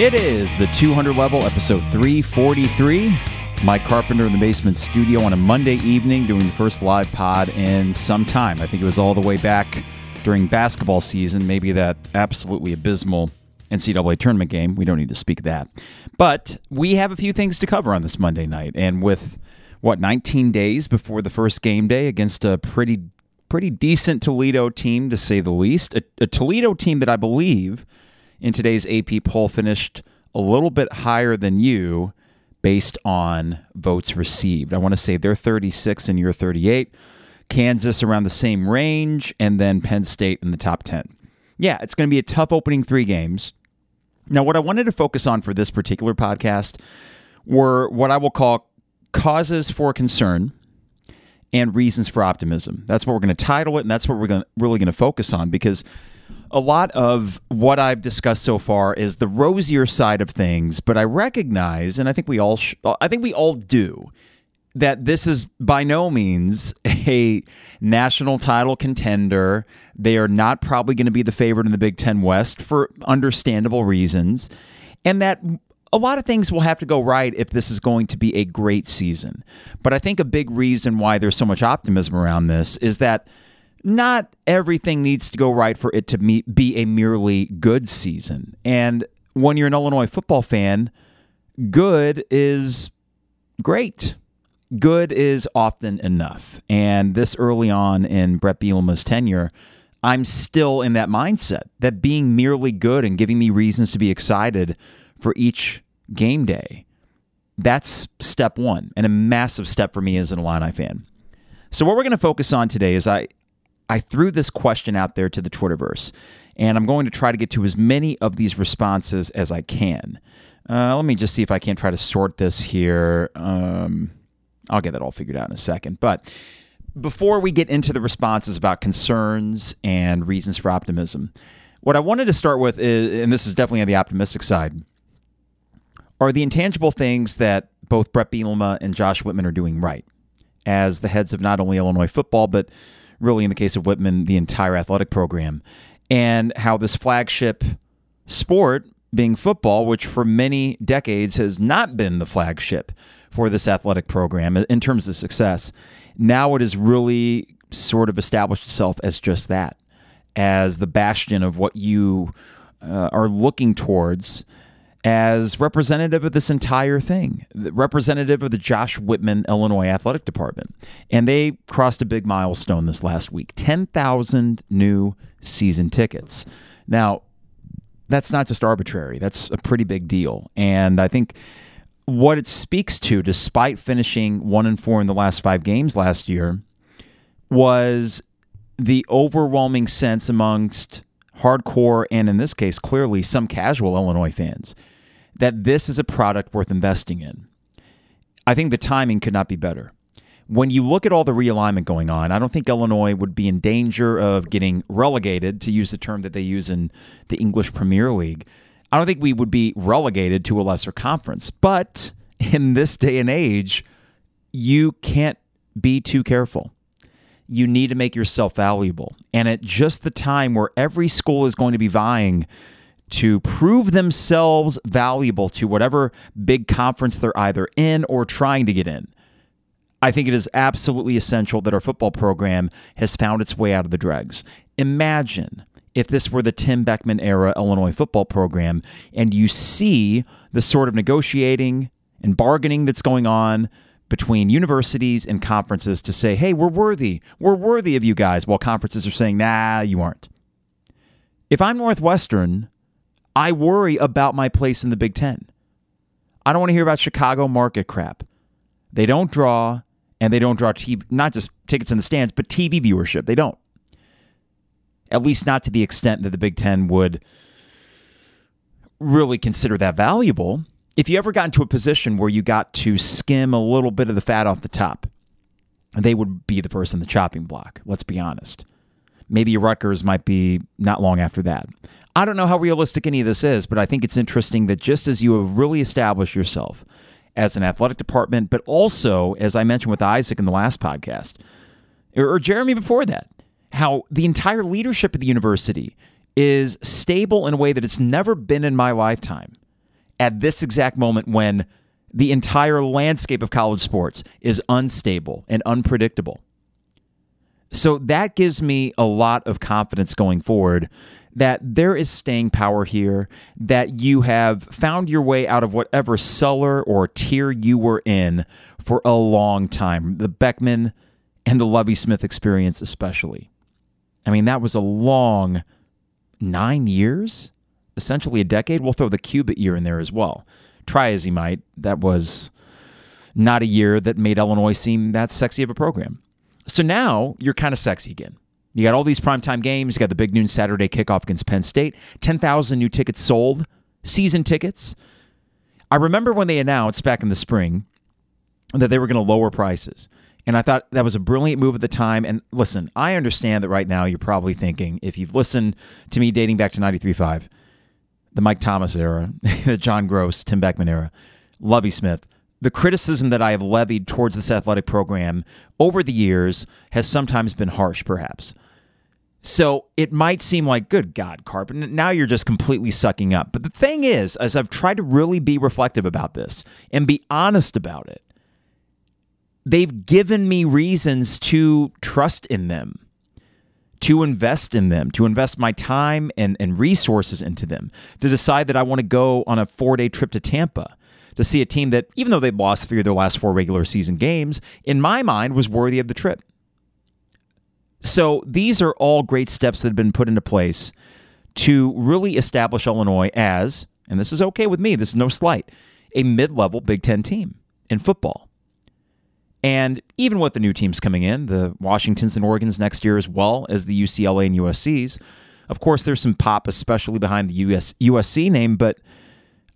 It is the 200 level, episode 343. Mike Carpenter in the basement studio on a Monday evening doing the first live pod in some time. I think it was all the way back during basketball season, maybe that absolutely abysmal NCAA tournament game. We don't need to speak that. But we have a few things to cover on this Monday night. And with what, 19 days before the first game day against a pretty pretty decent Toledo team, to say the least, a, a Toledo team that I believe in today's AP poll finished a little bit higher than you based on votes received. I want to say they're 36 and you're 38. Kansas around the same range, and then Penn State in the top 10. Yeah, it's going to be a tough opening three games. Now, what I wanted to focus on for this particular podcast were what I will call causes for concern and reasons for optimism. That's what we're going to title it, and that's what we're going to, really going to focus on because a lot of what I've discussed so far is the rosier side of things, but I recognize, and I think we all, sh- I think we all do, that this is by no means a national title contender. They are not probably going to be the favorite in the Big Ten West for understandable reasons, and that a lot of things will have to go right if this is going to be a great season. But I think a big reason why there's so much optimism around this is that not everything needs to go right for it to be a merely good season. And when you're an Illinois football fan, good is great. Good is often enough. And this early on in Bret Bielema's tenure, I'm still in that mindset that being merely good and giving me reasons to be excited for each game day, that's step one and a massive step for me as an Illini fan. So what we're going to focus on today is I I threw this question out there to the Twitterverse, and I'm going to try to get to as many of these responses as I can. Uh, let me just see if I can't try to sort this here. Um, I'll get that all figured out in a second. But before we get into the responses about concerns and reasons for optimism, what I wanted to start with is, and this is definitely on the optimistic side, are the intangible things that both Bret Bielema and Josh Whitman are doing right as the heads of not only Illinois football, but really, in the case of Whitman, the entire athletic program, and how this flagship sport, being football, which for many decades has not been the flagship for this athletic program in terms of success, now it has really sort of established itself as just that, as the bastion of what you uh, are looking towards as representative of this entire thing, representative of the Josh Whitman Illinois Athletic Department. And they crossed a big milestone this last week 10,000 new season tickets. Now, that's not just arbitrary, that's a pretty big deal. And I think what it speaks to, despite finishing one and four in the last five games last year, was the overwhelming sense amongst hardcore and in this case clearly some casual Illinois fans that this is a product worth investing in. I think the timing could not be better. When you look at all the realignment going on, I don't think Illinois would be in danger of getting relegated, to use the term that they use in the English Premier League. I don't think we would be relegated to a lesser conference. But in this day and age, you can't be too careful. You need to make yourself valuable. And at just the time where every school is going to be vying to prove themselves valuable to whatever big conference they're either in or trying to get in. I think it is absolutely essential that our football program has found its way out of the dregs. Imagine if this were the Tim Beckman era Illinois football program and you see the sort of negotiating and bargaining that's going on between universities and conferences to say, hey, we're worthy. We're worthy of you guys, while conferences are saying, nah, you aren't. If I'm Northwestern, I worry about my place in the Big Ten. I don't want to hear about Chicago market crap. They don't draw, and they don't draw TV, not just tickets in the stands, but TV viewership. They don't. At least not to the extent that the Big Ten would really consider that valuable. If you ever got into a position where you got to skim a little bit of the fat off the top, they would be the first in the chopping block. Let's be honest. Maybe Rutgers might be not long after that. I don't know how realistic any of this is, but I think it's interesting that just as you have really established yourself as an athletic department, but also, as I mentioned with Isaac in the last podcast, or, Jeremy before that, how the entire leadership of the university is stable in a way that it's never been in my lifetime. at this exact moment when the entire landscape of college sports is unstable and unpredictable. So that gives me a lot of confidence going forward that there is staying power here, that you have found your way out of whatever cellar or tier you were in for a long time. The Beckman and the Lovie Smith experience, especially. I mean, that was a long nine years, essentially a decade. We'll throw the Cubit year in there as well. Try as he might, that was not a year that made Illinois seem that sexy of a program. So now you're kind of sexy again. You got all these primetime games. You got the big noon Saturday kickoff against Penn State. 10,000 new tickets sold, season tickets. I remember when they announced back in the spring that they were going to lower prices. And I thought that was a brilliant move at the time. And listen, I understand that right now you're probably thinking, if you've listened to me dating back to 93.5, the Mike Thomas era, the John Gross, Tim Beckman era, Lovie Smith, the criticism that I have levied towards this athletic program over the years has sometimes been harsh, perhaps. So it might seem like, good God, Carp, now you're just completely sucking up. But the thing is, as I've tried to really be reflective about this and be honest about it, they've given me reasons to trust in them, to invest in them, to invest my time and, and resources into them, to decide that I want to go on a four day trip to Tampa to see a team that, even though they've lost three of their last four regular season games, in my mind was worthy of the trip. So these are all great steps that have been put into place to really establish Illinois as, and this is okay with me, this is no slight, a mid level Big Ten team in football. And even with the new teams coming in, the Washingtons and Oregons next year, as well as the UCLA and USC's, of course, there's some pop, especially behind the US, USC name, but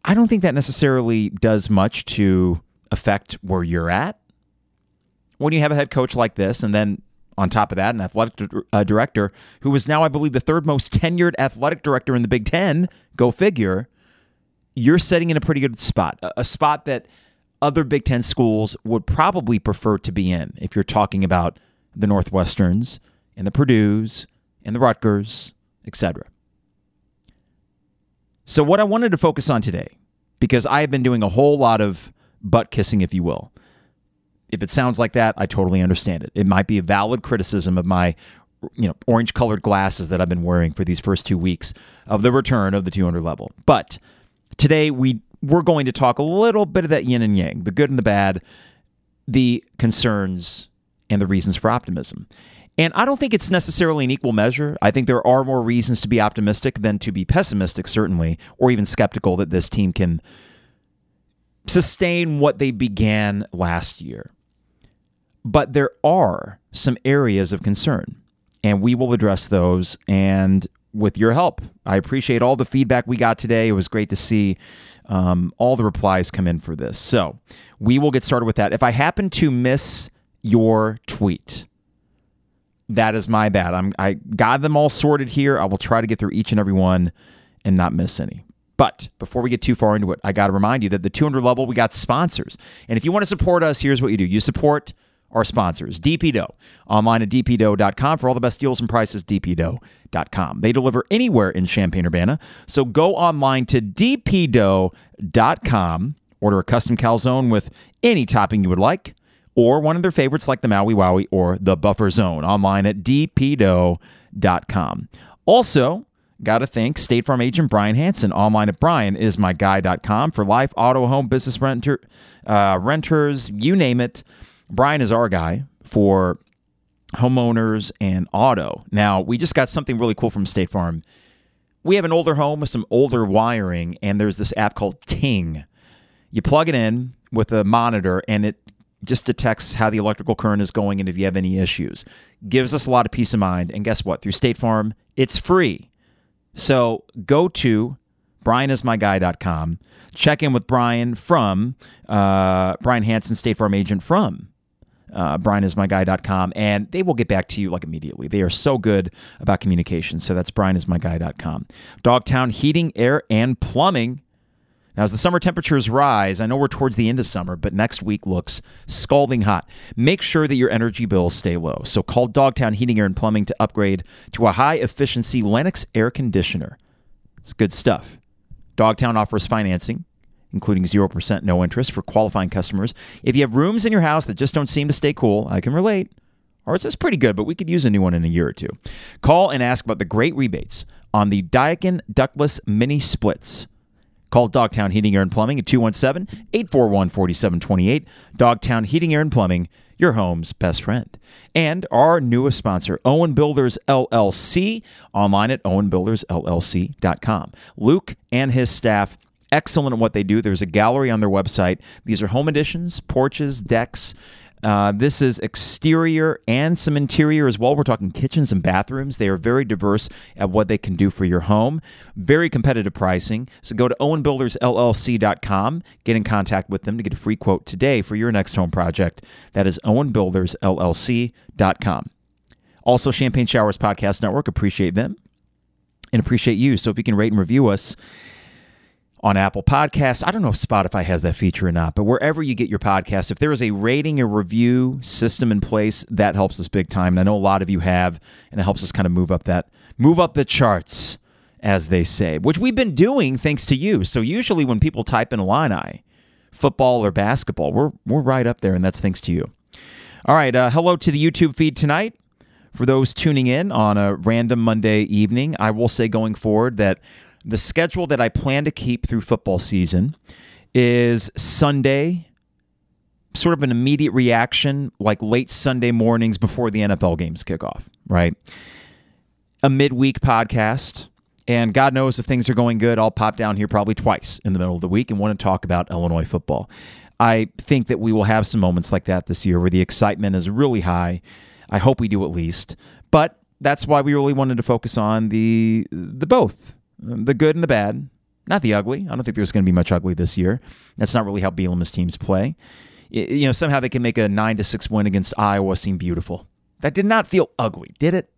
I don't think that necessarily does much to affect where you're at. When you have a head coach like this, and then on top of that, an athletic uh, director who is now, I believe, the third most tenured athletic director in the Big Ten, go figure, you're setting in a pretty good spot, a spot that other Big Ten schools would probably prefer to be in if you're talking about the Northwesterns and the Purdue's and the Rutgers, etc. So, what I wanted to focus on today, because I have been doing a whole lot of butt kissing, if you will. If it sounds like that, I totally understand it. It might be a valid criticism of my you know orange colored glasses that I've been wearing for these first two weeks of the return of the 200 level. But today we we're going to talk a little bit of that yin and yang, the good and the bad, the concerns and the reasons for optimism. And I don't think it's necessarily an equal measure. I think there are more reasons to be optimistic than to be pessimistic, certainly, or even skeptical that this team can sustain what they began last year. But there are some areas of concern, and we will address those. And with your help, I appreciate all the feedback we got today. It was great to see um, all the replies come in for this. So we will get started with that. If I happen to miss your tweet, that is my bad. I'm I got them all sorted here. I will try to get through each and every one and not miss any. But before we get too far into it, I got to remind you that the 200 level, we got sponsors. And if you want to support us, here's what you do you support our sponsors DP Dough, online at dpdough.com for all the best deals and prices, dpdough.com. They deliver anywhere in Champaign Urbana. So go online to dpdough.com, order a custom calzone with any topping you would like or one of their favorites like the Maui Wowie or the Buffer Zone online at dpdough.com. Also, got to thank State Farm agent Brian Hanson online at bryanismyguy.com for life, auto, home, business renter, uh, renters, you name it. Brian is our guy for homeowners and auto. Now, we just got something really cool from State Farm. We have an older home with some older wiring, and there's this app called Ting. You plug it in with a monitor, and it just detects how the electrical current is going and if you have any issues. Gives us a lot of peace of mind. And guess what? Through State Farm, it's free. So go to brianismyguy.com. Check in with Brian from uh, Brian Hanson, State Farm agent from uh, bryanismyguy.com, and they will get back to you like immediately. They are so good about communication. So that's brianismyguy.com. Dogtown Heating, Air, and Plumbing now, as the summer temperatures rise, I know we're towards the end of summer, but next week looks scalding hot. Make sure that your energy bills stay low. So call Dogtown Heating, Air, and Plumbing to upgrade to a high efficiency Lennox air conditioner. It's good stuff. Dogtown offers financing including 0% no interest for qualifying customers. If you have rooms in your house that just don't seem to stay cool, I can relate. Ours is pretty good, but we could use a new one in a year or two. Call and ask about the great rebates on the Daikin Ductless Mini Splits. Call Dogtown Heating, Air, and Plumbing at 217 841 4728. Dogtown Heating, Air, and Plumbing, your home's best friend. And our newest sponsor, Owen Builders LLC, online at owenbuildersllc.com. Luke and his staff, excellent at what they do. There's a gallery on their website. These are home additions, porches, decks. Uh, this is exterior and some interior as well. We're talking kitchens and bathrooms. They are very diverse at what they can do for your home. Very competitive pricing. So go to owenbuildersllc.com. Get in contact with them to get a free quote today for your next home project. That is owenbuildersllc.com. Also, Champagne Showers Podcast Network. Appreciate them and appreciate you. So if you can rate and review us, on Apple Podcasts. I don't know if Spotify has that feature or not, but wherever you get your podcast, if there is a rating or review system in place, that helps us big time. And I know a lot of you have, and it helps us kind of move up that move up the charts, as they say, which we've been doing thanks to you. So usually when people type in Illini, football or basketball, we're we're right up there, and that's thanks to you. All right, uh, hello to the YouTube feed tonight. For those tuning in on a random Monday evening, I will say going forward that the schedule that I plan to keep through football season is Sunday, sort of an immediate reaction, like late Sunday mornings before the NFL games kick off, right? A midweek podcast. And God knows if things are going good, I'll pop down here probably twice in the middle of the week and want to talk about Illinois football. I think that we will have some moments like that this year where the excitement is really high. I hope we do at least. But that's why we really wanted to focus on the the both the good and the bad, not the ugly. I don't think there's going to be much ugly this year. That's not really how Bielema's teams play. You know, somehow they can make a nine to six win against Iowa seem beautiful. That did not feel ugly, did it?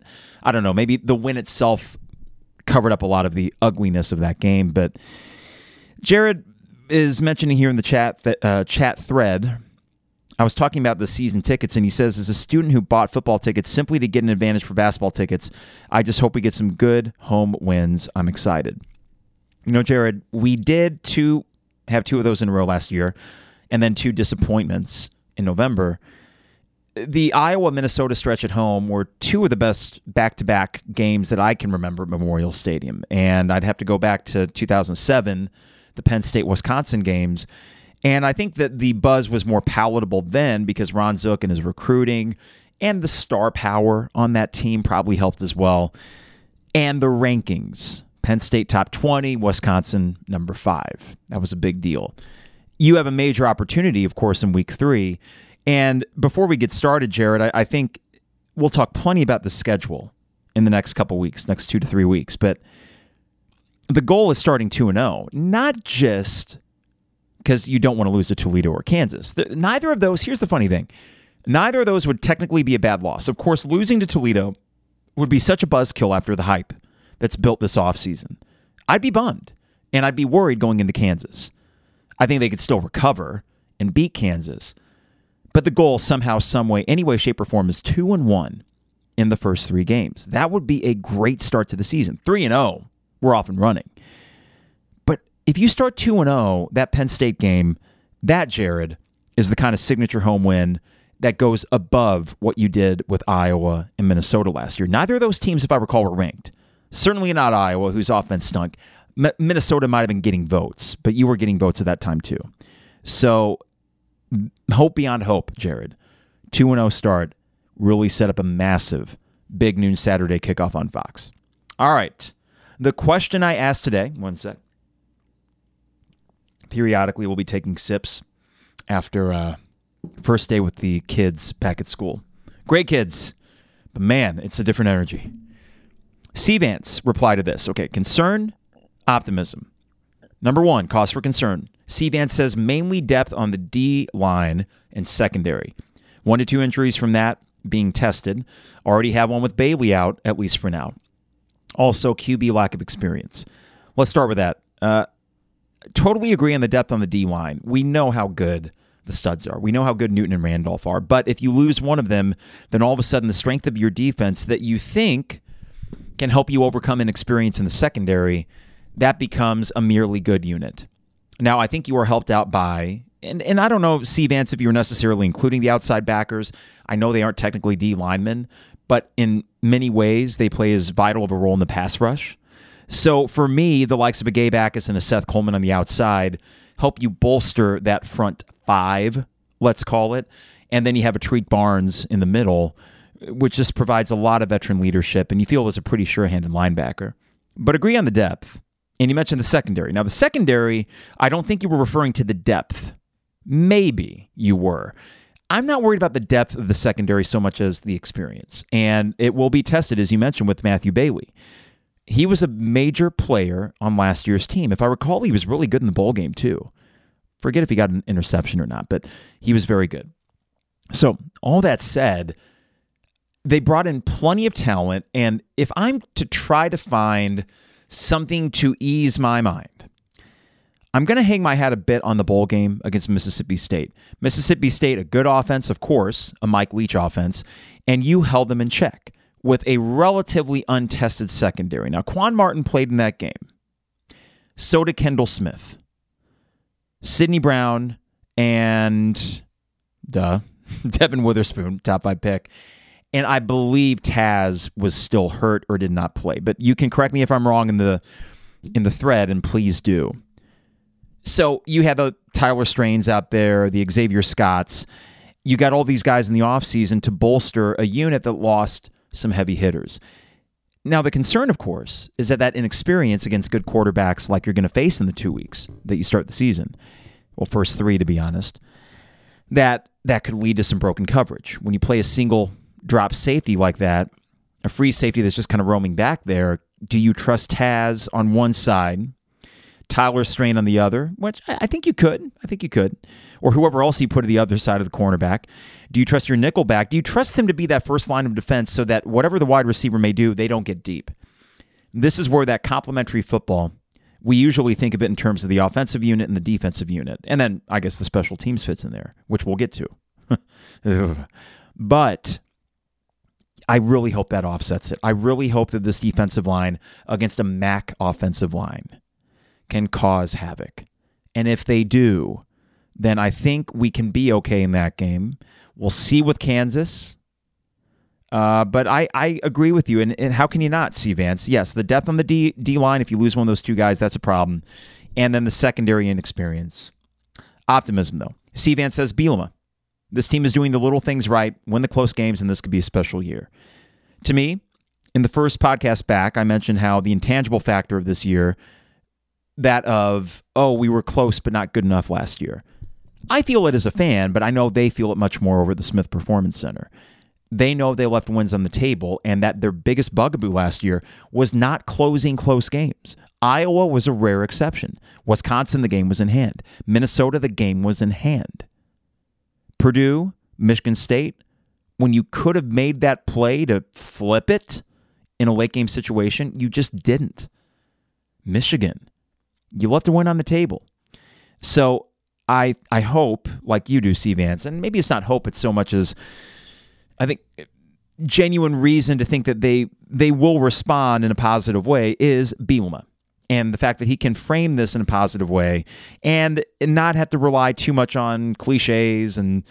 I don't know. Maybe the win itself covered up a lot of the ugliness of that game. But Jared is mentioning here in the chat th- uh, chat thread. I was talking about the season tickets, and he says, as a student who bought football tickets simply to get an advantage for basketball tickets, I just hope we get some good home wins. I'm excited. You know, Jared, we did two have two of those in a row last year, and then two disappointments in November. The Iowa Minnesota stretch at home were two of the best back to back games that I can remember at Memorial Stadium. And I'd have to go back to 2007, the Penn State Wisconsin games and I think that the buzz was more palatable then because Ron Zook and his recruiting and the star power on that team probably helped as well. And the rankings Penn State top 20, Wisconsin number five. That was a big deal. You have a major opportunity, of course, in week three. And before we get started, Jared, I, I think we'll talk plenty about the schedule in the next couple weeks, next two to three weeks. But the goal is starting 2 0, not just because you don't want to lose to Toledo or Kansas. The, neither of those, here's the funny thing neither of those would technically be a bad loss. Of course, losing to Toledo would be such a buzzkill after the hype that's built this offseason. I'd be bummed and I'd be worried going into Kansas. I think they could still recover and beat Kansas. But the goal somehow, some way, shape, or form is two and one in the first three games. That would be a great start to the season. Three and zero, oh, we're off and running if you start 2 and 0, that Penn State game, that, Jared, is the kind of signature home win that goes above what you did with Iowa and Minnesota last year. Neither of those teams, if I recall, were ranked. Certainly not Iowa, whose offense stunk. M- Minnesota might have been getting votes, but you were getting votes at that time too. So, hope beyond hope, Jared. 2 0 start really set up a massive big noon Saturday kickoff on Fox. All right. The question I asked today, one sec periodically we'll be taking sips after uh, first day with the kids back at school. Great kids, but man, it's a different energy. C Vance reply to this. Okay, concern, optimism. Number one, cause for concern. C Vance says mainly depth on the D line and secondary. One to two injuries from that being tested. Already have one with Bailey out, at least for now. Also, QB lack of experience. Let's start with that. Uh, totally agree on the depth on the D line. We know how good the studs are. We know how good Newton and Randolph are. But if you lose one of them, then all of a sudden the strength of your defense that you think can help you overcome inexperience in the secondary, that becomes a merely good unit. Now, I think you are helped out by, and, and I don't know, C. Vance, if you're necessarily including the outside backers. I know they aren't technically D linemen, but in many ways, they play as vital of a role in the pass rush. So for me, the likes of a Gabe Jacas and a Seth Coleman on the outside help you bolster that front five, let's call it. And then you have a Tarique Barnes in the middle, which just provides a lot of veteran leadership, and you feel was a pretty sure-handed linebacker. But agree on the depth. And you mentioned the secondary. Now, the secondary, I don't think you were referring to the depth. Maybe you were. I'm not worried about the depth of the secondary so much as the experience. And it will be tested, as you mentioned, with Matthew Bailey. He was a major player on last year's team. If I recall, he was really good in the bowl game, too. Forget if he got an interception or not, but he was very good. So, all that said, they brought in plenty of talent. And if I'm to try to find something to ease my mind, I'm going to hang my hat a bit on the bowl game against Mississippi State. Mississippi State, a good offense, of course, a Mike Leach offense, and you held them in check with a relatively untested secondary. Now, Quan Martin played in that game. So did Kendall Smith, Sydney Brown, and duh, Devon Witherspoon, top five pick. And I believe Taz was still hurt or did not play. But you can correct me if I'm wrong in the in the thread, and please do. So you have a Tyler Strains out there, the Xavier Scotts. You got all these guys in the offseason to bolster a unit that lost some heavy hitters. Now, the concern, of course, is that that inexperience against good quarterbacks like you're going to face in the two weeks that you start the season, well, first three, to be honest, that that could lead to some broken coverage. When you play a single drop safety like that, a free safety that's just kind of roaming back there, do you trust Taz on one side, Tyler Strain on the other? Which I think you could. I think you could. Or whoever else you put to the other side of the cornerback. Do you trust your nickel back? Do you trust them to be that first line of defense so that whatever the wide receiver may do, they don't get deep? This is where that complementary football, we usually think of it in terms of the offensive unit and the defensive unit. And then I guess the special teams fits in there, which we'll get to. but I really hope that offsets it. I really hope that this defensive line against a MAC offensive line can cause havoc. And if they do, then I think we can be okay in that game. We'll see with Kansas. Uh, but I, I agree with you. And, and how can you not see Vance? Yes, the depth on the D, D line, if you lose one of those two guys, that's a problem. And then the secondary inexperience. Optimism, though. C. Vance says Bielema. This team is doing the little things right, win the close games, and this could be a special year. To me, in the first podcast back, I mentioned how the intangible factor of this year, that of, oh, we were close but not good enough last year. I feel it as a fan, but I know they feel it much more over at the Smith Performance Center. They know they left wins on the table and that their biggest bugaboo last year was not closing close games. Iowa was a rare exception. Wisconsin, the game was in hand. Minnesota, the game was in hand. Purdue, Michigan State, when you could have made that play to flip it in a late game situation, you just didn't. Michigan, you left a win on the table. So I I hope, like you do, C. Vance, and maybe it's not hope, it's so much as I think genuine reason to think that they they will respond in a positive way is Bielema. And the fact that he can frame this in a positive way and not have to rely too much on cliches and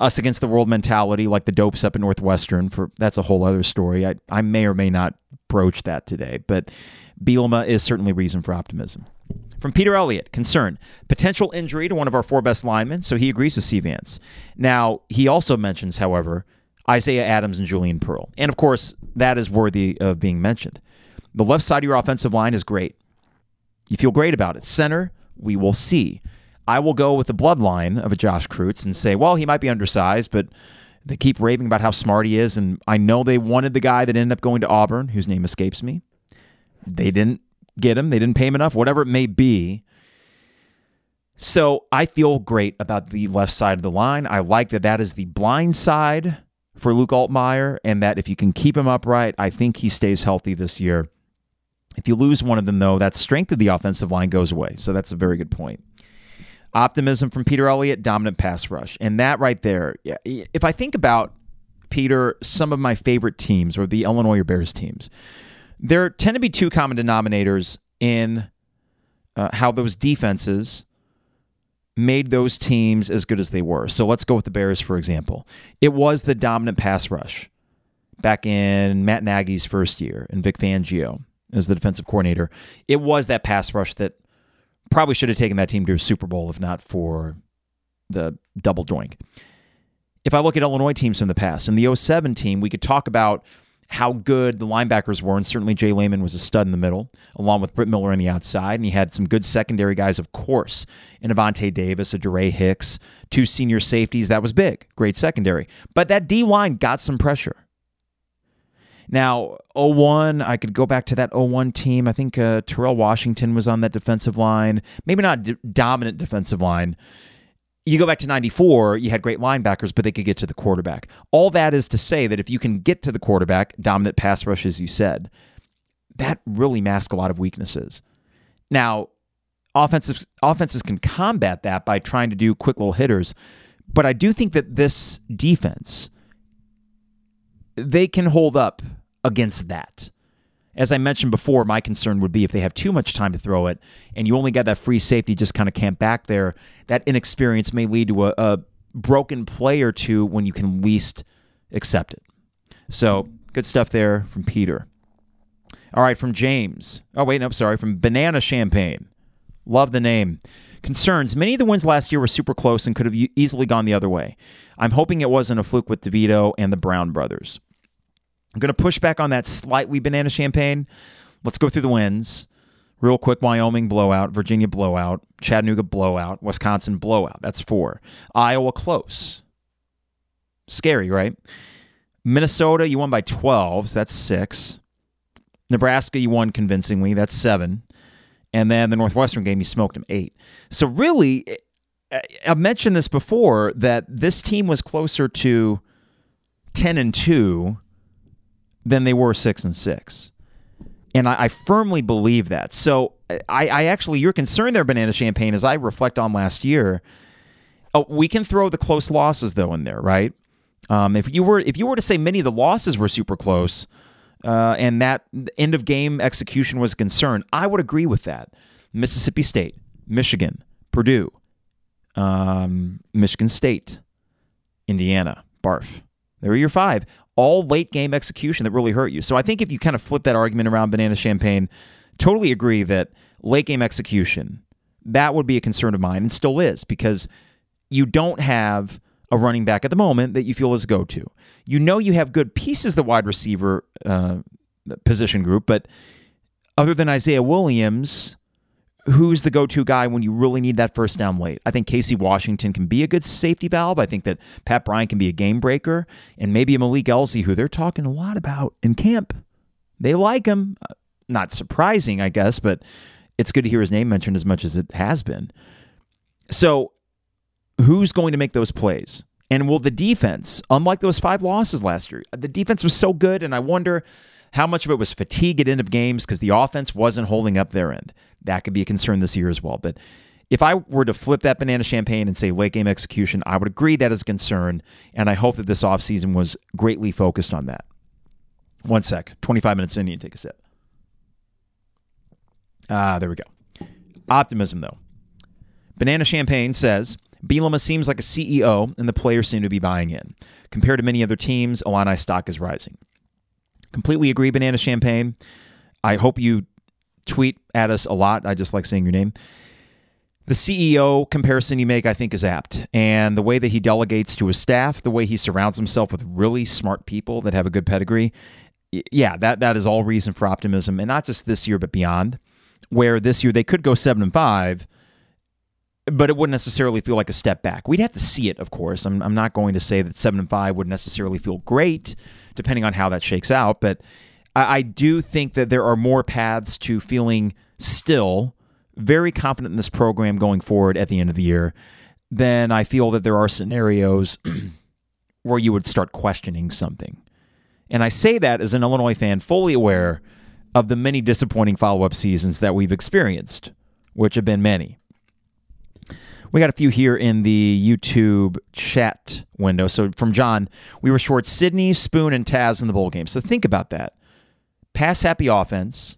us against the world mentality like the dopes up in Northwestern for that's a whole other story. I, I may or may not broach that today, but Bielema is certainly reason for optimism. From Peter Elliott, concern potential injury to one of our four best linemen, so he agrees with C. Vance. Now, he also mentions, however, Isaiah Adams and Julian Pearl. And of course, that is worthy of being mentioned. The left side of your offensive line is great. You feel great about it. Center, we will see. I will go with the bloodline of a Josh Kreutz and say, well, he might be undersized, but they keep raving about how smart he is. And I know they wanted the guy that ended up going to Auburn, whose name escapes me. They didn't get him, they didn't pay him enough, whatever it may be. So I feel great about the left side of the line. I like that that is the blind side for Luke Altmyer, and that if you can keep him upright, I think he stays healthy this year. If you lose one of them, though, that strength of the offensive line goes away. So that's a very good point. Optimism from Peter Elliott, dominant pass rush. And that right there, if I think about Peter, some of my favorite teams or the Illinois Bears teams, there tend to be two common denominators in uh, how those defenses made those teams as good as they were. So let's go with the Bears, for example. It was the dominant pass rush back in Matt Nagy's first year and Vic Fangio as the defensive coordinator. It was that pass rush that probably should have taken that team to a Super Bowl if not for the double doink. If I look at Illinois teams from the past, in the 07 team, we could talk about how good the linebackers were, and certainly J Leman was a stud in the middle, along with Britt Miller on the outside, and he had some good secondary guys, of course, in a Vontae Davis, a DeRay Hicks, two senior safeties. That was big, great secondary. But that D line got some pressure. Now, 01, I could go back to that 01 team. I think uh, Terrell Washington was on that defensive line. Maybe not d- dominant defensive line. You go back to 94, you had great linebackers, but they could get to the quarterback. All that is to say that if you can get to the quarterback, dominant pass rush, as you said, that really masks a lot of weaknesses. Now, offensive, offenses can combat that by trying to do quick little hitters, but I do think that this defense, they can hold up against that. As I mentioned before, my concern would be if they have too much time to throw it and you only got that free safety just kind of camp back there, that inexperience may lead to a, a broken play or two when you can least accept it. So, good stuff there from Peter. All right, from James. Oh, wait, no, sorry, from Banana Champagne. Love the name. Concerns. Many of the wins last year were super close and could have easily gone the other way. I'm hoping it wasn't a fluke with DeVito and the Brown brothers. I'm going to push back on that slightly banana champagne. Let's go through the wins. Real quick Wyoming blowout, Virginia blowout, Chattanooga blowout, Wisconsin blowout. That's four. Iowa close. Scary, right? Minnesota, you won by 12. So that's six. Nebraska, you won convincingly. That's seven. And then the Northwestern game, you smoked them eight. So really, eh, eh, I've mentioned this before that this team was closer to 10 and 2 than they were six and six. And I, I firmly believe that. So I, I actually, your concern there, Banana Champagne, as I reflect on last year, oh, we can throw the close losses though in there, right? Um, if you were if you were to say many of the losses were super close, uh, and that end of game execution was a concern, I would agree with that. Mississippi State, Michigan, Purdue, um, Michigan State, Indiana, barf. There are your five all late game execution that really hurt you. So I think if you kind of flip that argument around banana champagne, totally agree that late game execution, that would be a concern of mine and still is because you don't have a running back at the moment that you feel is go to. You know you have good pieces the wide receiver uh, position group, but other than Isaiah Williams, who's the go-to guy when you really need that first down late. I think Casey Washington can be a good safety valve. I think that Pat Bryant can be a game breaker, and maybe a Malik Elzy, who they're talking a lot about in camp. They like him. Uh, not surprising, I guess, but it's good to hear his name mentioned as much as it has been. So, who's going to make those plays? And will the defense, unlike those five losses last year, the defense was so good, and I wonder how much of it was fatigue at end of games because the offense wasn't holding up their end. That could be a concern this year as well. But if I were to flip that banana champagne and say late game execution, I would agree that is a concern. And I hope that this offseason was greatly focused on that. One sec. 25 minutes in, you take a sip. Ah, there we go. Optimism, though. Banana Champagne says Bielema seems like a CEO, and the players seem to be buying in. Compared to many other teams, Illini stock is rising. Completely agree, Banana Champagne. I hope you tweet at us a lot. I just like saying your name. The CEO comparison you make, I think, is apt. And the way that he delegates to his staff, the way he surrounds himself with really smart people that have a good pedigree, yeah, that, that is all reason for optimism. And not just this year, but beyond, where this year they could go seven and five, but it wouldn't necessarily feel like a step back. We'd have to see it, of course. I'm, I'm not going to say that seven and five would necessarily feel great depending on how that shakes out. But I, I do think that there are more paths to feeling still very confident in this program going forward at the end of the year than I feel that there are scenarios where you would start questioning something. And I say that as an Illinois fan, fully aware of the many disappointing follow up seasons that we've experienced, which have been many. We got a few here in the YouTube chat window. So from John, we were short Sydney, Spoon, and Taz in the bowl game. So think about that. Pass happy offense.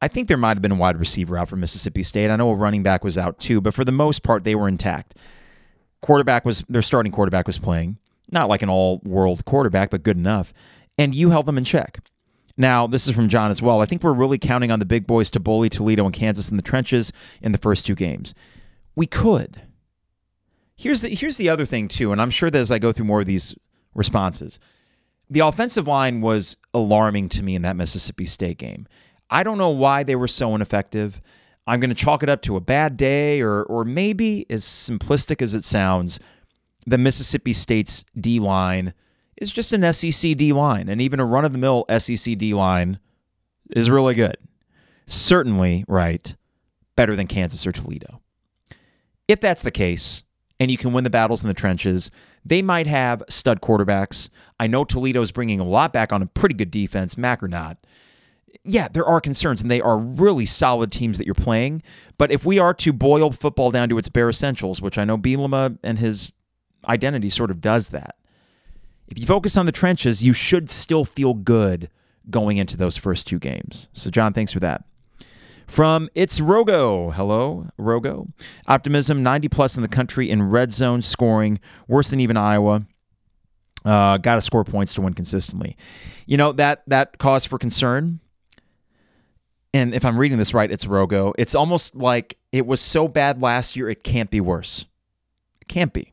I think there might have been a wide receiver out for Mississippi State. I know a running back was out too, but for the most part, they were intact. Quarterback was their starting quarterback was playing, not like an all-world quarterback, but good enough, and you held them in check. Now, this is from John as well. I think we're really counting on the big boys to bully Toledo and Kansas in the trenches in the first two games. We could. Here's the here's the other thing too, and I'm sure that as I go through more of these responses, the offensive line was alarming to me in that Mississippi State game. I don't know why they were so ineffective. I'm going to chalk it up to a bad day, or or maybe as simplistic as it sounds, the Mississippi State's D line is just an SEC D line, and even a run of the mill SEC D line is really good. Certainly, right, better than Kansas or Toledo. If that's the case, and you can win the battles in the trenches, they might have stud quarterbacks. I know Toledo's bringing a lot back on a pretty good defense, Mac or not yeah, there are concerns, and they are really solid teams that you're playing. But if we are to boil football down to its bare essentials, which I know Bielema and his identity sort of does that, if you focus on the trenches, you should still feel good going into those first two games. So, John, thanks for that. From It's Rogo. Hello, Rogo. Optimism 90 plus in the country in red zone scoring, worse than even Iowa. Uh, Got to score points to win consistently. You know that that cause for concern and if I'm reading this right, it's Rogo. It's almost like it was so bad last year, it can't be worse. It can't be.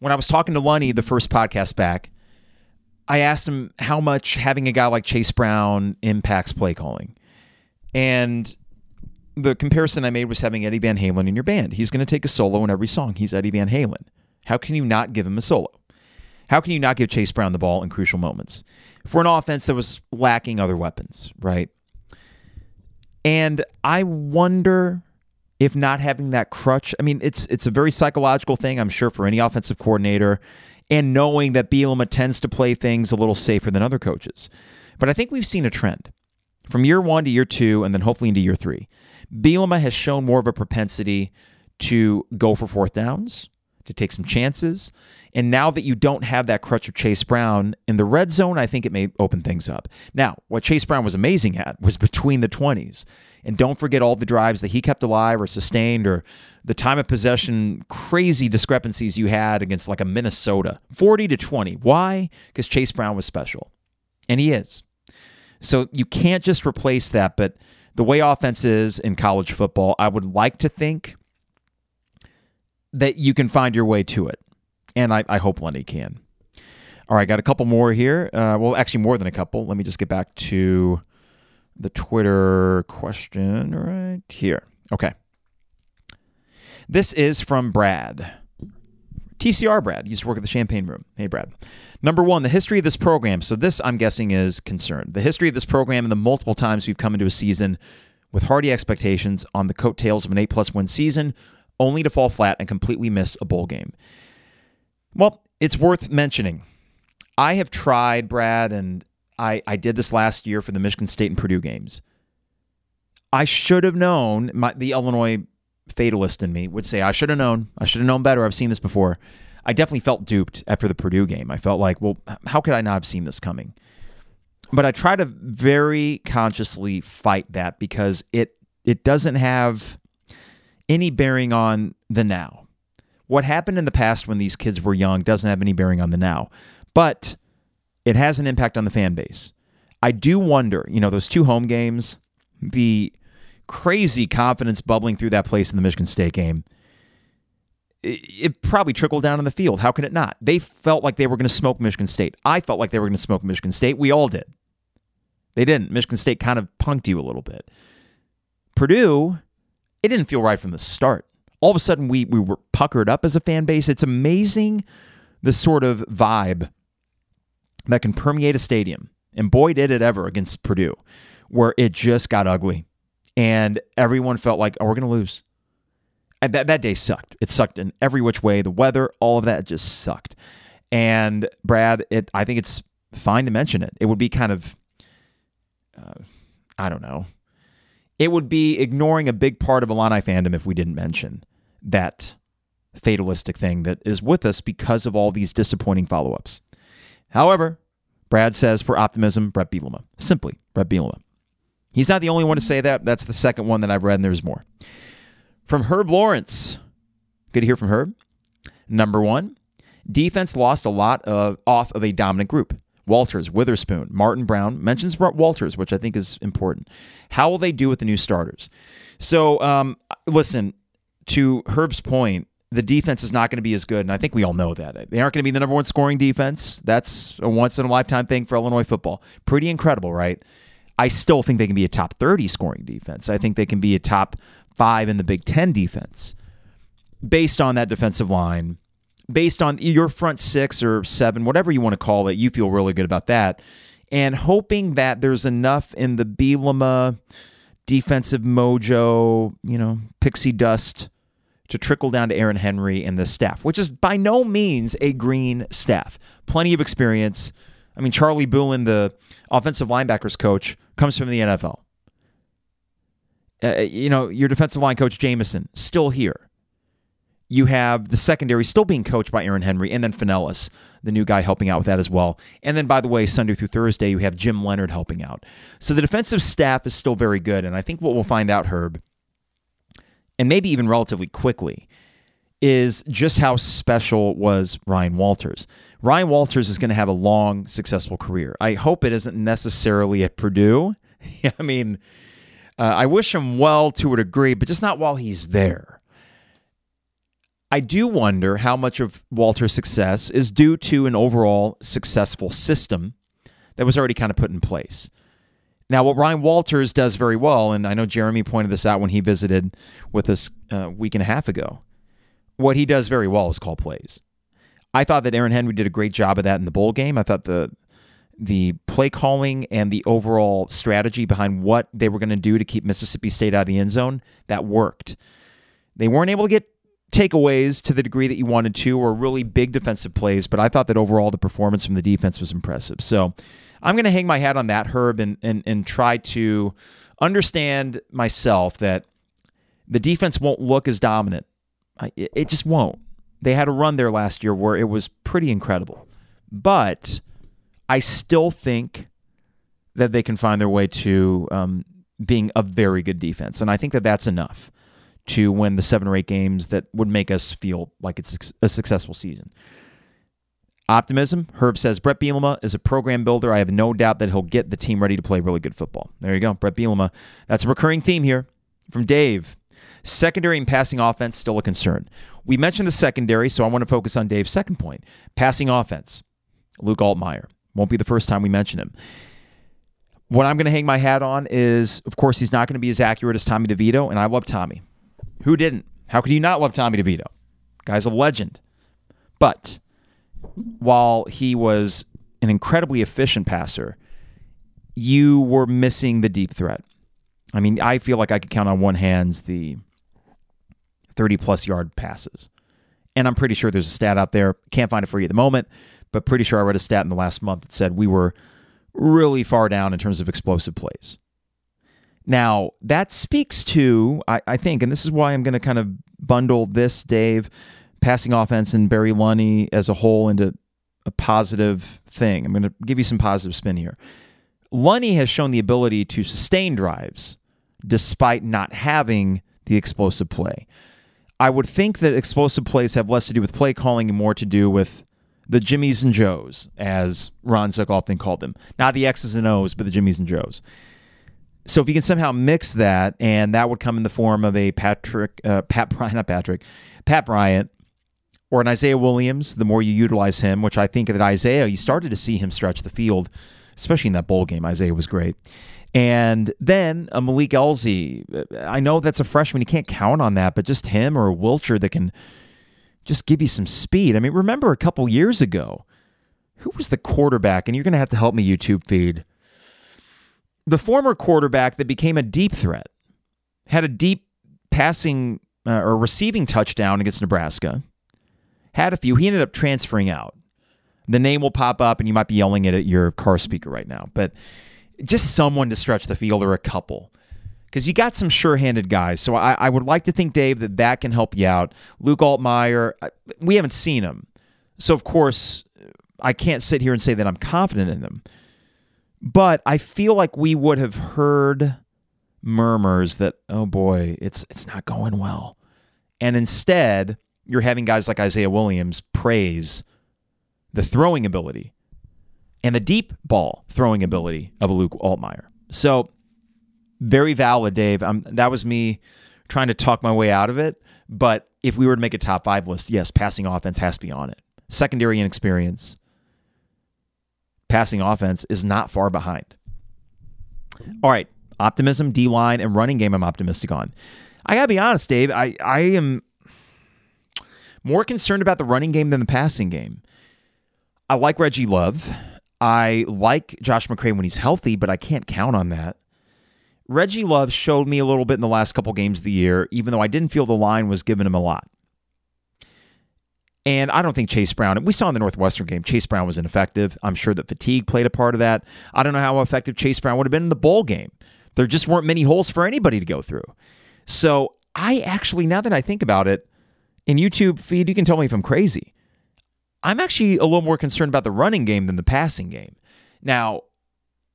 When I was talking to Lunney the first podcast back, I asked him how much having a guy like Chase Brown impacts play calling. And the comparison I made was having Eddie Van Halen in your band. He's going to take a solo in every song. He's Eddie Van Halen. How can you not give him a solo? How can you not give Chase Brown the ball in crucial moments for an offense that was lacking other weapons, right? And I wonder if not having that crutch, I mean, it's it's a very psychological thing, I'm sure, for any offensive coordinator, and knowing that Bielema tends to play things a little safer than other coaches. But I think we've seen a trend from year one to year two, and then hopefully into year three. Bielema has shown more of a propensity to go for fourth downs, to take some chances. And now that you don't have that crutch of Chase Brown in the red zone, I think it may open things up. Now, what Chase Brown was amazing at was between the 20s. And don't forget all the drives that he kept alive or sustained or the time of possession crazy discrepancies you had against like a Minnesota 40 to 20. Why? Because Chase Brown was special. And he is. So you can't just replace that. But the way offense is in college football, I would like to think that you can find your way to it. And I, I hope Lunney can. All right, got a couple more here. Uh, well, actually, more than a couple. Let me just get back to the Twitter question right here. Okay. This is from Brad. TCR Brad used to work at the Champagne Room. Hey, Brad. Number one, the history of this program. So, this I'm guessing is concerned. The history of this program and the multiple times we've come into a season with hearty expectations on the coattails of an 8 1 season only to fall flat and completely miss a bowl game. Well, it's worth mentioning. I have tried, Brad, and I, I did this last year for the Michigan State and Purdue games. I should have known, my, the Illinois fatalist in me would say, I should have known. I should have known better. I've seen this before. I definitely felt duped after the Purdue game. I felt like, well, how could I not have seen this coming? But I try to very consciously fight that because it it doesn't have any bearing on the now. What happened in the past when these kids were young doesn't have any bearing on the now, but it has an impact on the fan base. I do wonder, you know, those two home games, the crazy confidence bubbling through that place in the Michigan State game. It, it probably trickled down on the field. How can it not? They felt like they were going to smoke Michigan State. I felt like they were going to smoke Michigan State. We all did. They didn't. Michigan State kind of punked you a little bit. Purdue, it didn't feel right from the start. All of a sudden, we, we were puckered up as a fan base. It's amazing the sort of vibe that can permeate a stadium. And boy, did it ever against Purdue, where it just got ugly. And everyone felt like, oh, we're to lose. And that, that day sucked. It sucked in every which way. The weather, all of that just sucked. And Brad, it I think it's fine to mention it. It would be kind of, uh, I don't know, it would be ignoring a big part of Illini fandom if we didn't mention that fatalistic thing that is with us because of all these disappointing follow ups. However, Brad says for optimism, Bret Bielema. Simply, Bret Bielema. He's not the only one to say that. That's the second one that I've read, and there's more. From Herb Lawrence. Good to hear from Herb. Number one, defense lost a lot of off of a dominant group. Walters, Witherspoon, Martin Brown mentions Walters, which I think is important. How will they do with the new starters? So, um, listen, to Herb's point, the defense is not going to be as good, and I think we all know that. They aren't going to be the number one scoring defense. That's a once in a lifetime thing for Illinois football. Pretty incredible, right? I still think they can be a top 30 scoring defense. I think they can be a top five in the Big Ten defense based on that defensive line, based on your front six or seven, whatever you want to call it. You feel really good about that. And hoping that there's enough in the Bielema defensive mojo, you know, pixie dust to trickle down to Aaron Henry and the staff, which is by no means a green staff. Plenty of experience. I mean, Charlie Bullen, the offensive linebackers coach, comes from the NFL. Uh, you know, your defensive line coach, Jamison, still here. You have the secondary still being coached by Aaron Henry, and then Finellis, the new guy, helping out with that as well. And then, by the way, Sunday through Thursday, you have Jim Leonhard helping out. So the defensive staff is still very good. And I think what we'll find out, Herb, and maybe even relatively quickly, is just how special was Ryan Walters. Ryan Walters is going to have a long, successful career. I hope it isn't necessarily at Purdue. I mean, uh, I wish him well to a degree, but just not while he's there. I do wonder how much of Walter's success is due to an overall successful system that was already kind of put in place. Now, what Ryan Walters does very well, and I know Jeremy pointed this out when he visited with us a week and a half ago, what he does very well is call plays. I thought that Aaron Henry did a great job of that in the bowl game. I thought the the play calling and the overall strategy behind what they were going to do to keep Mississippi State out of the end zone that worked. They weren't able to get takeaways to the degree that you wanted to, or really big defensive plays, but I thought that overall the performance from the defense was impressive. So I'm going to hang my hat on that, Herb, and, and, and try to understand myself that the defense won't look as dominant. It just won't. They had a run there last year where it was pretty incredible. But I still think that they can find their way to um, being a very good defense. And I think that that's enough to win the seven or eight games that would make us feel like it's a successful season. Optimism. Herb says Bret Bielema is a program builder. I have no doubt that he'll get the team ready to play really good football. There you go, Bret Bielema. That's a recurring theme here from Dave. Secondary and passing offense still a concern. We mentioned the secondary, so I want to focus on Dave's second point. Passing offense. Luke Altmyer. Won't be the first time we mention him. What I'm going to hang my hat on is, of course, he's not going to be as accurate as Tommy DeVito, and I love Tommy. Who didn't? How could you not love Tommy DeVito? Guy's a legend. But while he was an incredibly efficient passer, you were missing the deep threat. I mean, I feel like I could count on one hand the 30 plus yard passes. And I'm pretty sure there's a stat out there. Can't find it for you at the moment, but pretty sure I read a stat in the last month that said we were really far down in terms of explosive plays. Now, that speaks to, I, I think, and this is why I'm going to kind of bundle this, Dave, passing offense and Barry Lunney as a whole into a positive thing. I'm going to give you some positive spin here. Lunney has shown the ability to sustain drives despite not having the explosive play. I would think that explosive plays have less to do with play calling and more to do with the Jimmies and Joes, as Ron Zook often called them. Not the X's and O's, but the Jimmies and Joes. So if you can somehow mix that, and that would come in the form of a Patrick, uh, Pat Bryant, not Patrick, Pat Bryant, or an Isaiah Williams, the more you utilize him, which I think that Isaiah, you started to see him stretch the field, especially in that bowl game. Isaiah was great. And then a Malik Elzy. I know that's a freshman. You can't count on that, but just him or a Wilcher that can just give you some speed. I mean, remember a couple years ago, who was the quarterback? And you're going to have to help me, YouTube feed. The former quarterback that became a deep threat had a deep passing uh, or receiving touchdown against Nebraska had a few. He ended up transferring out. The name will pop up, and you might be yelling it at your car speaker right now. But just someone to stretch the field or a couple. Because you got some sure handed guys. So I, I, would like to think, Dave, that that can help you out. Luke Altmyer, we haven't seen him. So, of course, I can't sit here and say that I'm confident in him. But I feel like we would have heard murmurs that oh boy, it's it's not going well. And instead, you're having guys like Isaiah Williams praise the throwing ability and the deep ball throwing ability of a Luke Altmyer. So very valid, Dave. Um, that was me trying to talk my way out of it. But if we were to make a top five list, yes, passing offense has to be on it. Secondary inexperience, passing offense is not far behind. All right, optimism, D line, and running game. I'm optimistic on. I gotta be honest, Dave. I I am more concerned about the running game than the passing game. I like Reggie Love. I like Josh McCray when he's healthy, but I can't count on that. Reggie Love showed me a little bit in the last couple games of the year, even though I didn't feel the line was giving him a lot. And I don't think Chase Brown, we saw in the Northwestern game, Chase Brown was ineffective. I'm sure that fatigue played a part of that. I don't know how effective Chase Brown would have been in the bowl game. There just weren't many holes for anybody to go through. So I actually, now that I think about it, in YouTube feed, you can tell me if I'm crazy. I'm actually a little more concerned about the running game than the passing game. Now,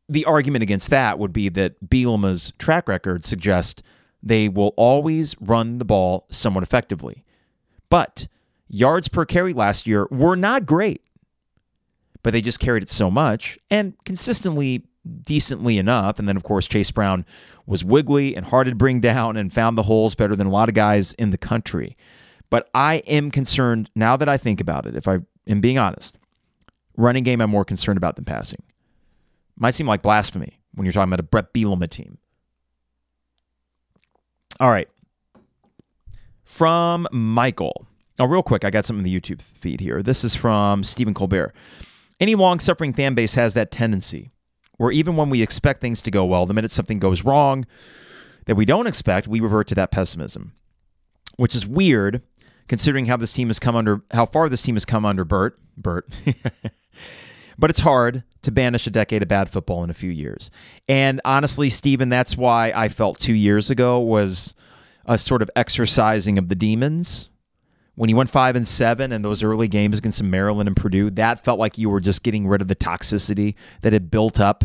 the argument against that would be that Bielema's track record suggests they will always run the ball somewhat effectively. But yards per carry last year were not great, but they just carried it so much and consistently decently enough. And then, of course, Chase Brown was wiggly and hard to bring down and found the holes better than a lot of guys in the country. But I am concerned now that I think about it, if I am being honest, running game I'm more concerned about than passing. Might seem like blasphemy when you're talking about a Bret Bielema team. All right. From Michael. Oh, real quick, I got something in the YouTube feed here. This is from Stephen Colbert. Any long suffering fan base has that tendency where even when we expect things to go well, the minute something goes wrong that we don't expect, we revert to that pessimism, which is weird considering how this team has come under, how far this team has come under Bert. Bert. But it's hard to banish a decade of bad football in a few years. And honestly, Stephen, that's why I felt two years ago was a sort of exercising of the demons. When you went five and seven and those early games against Maryland and Purdue, that felt like you were just getting rid of the toxicity that had built up.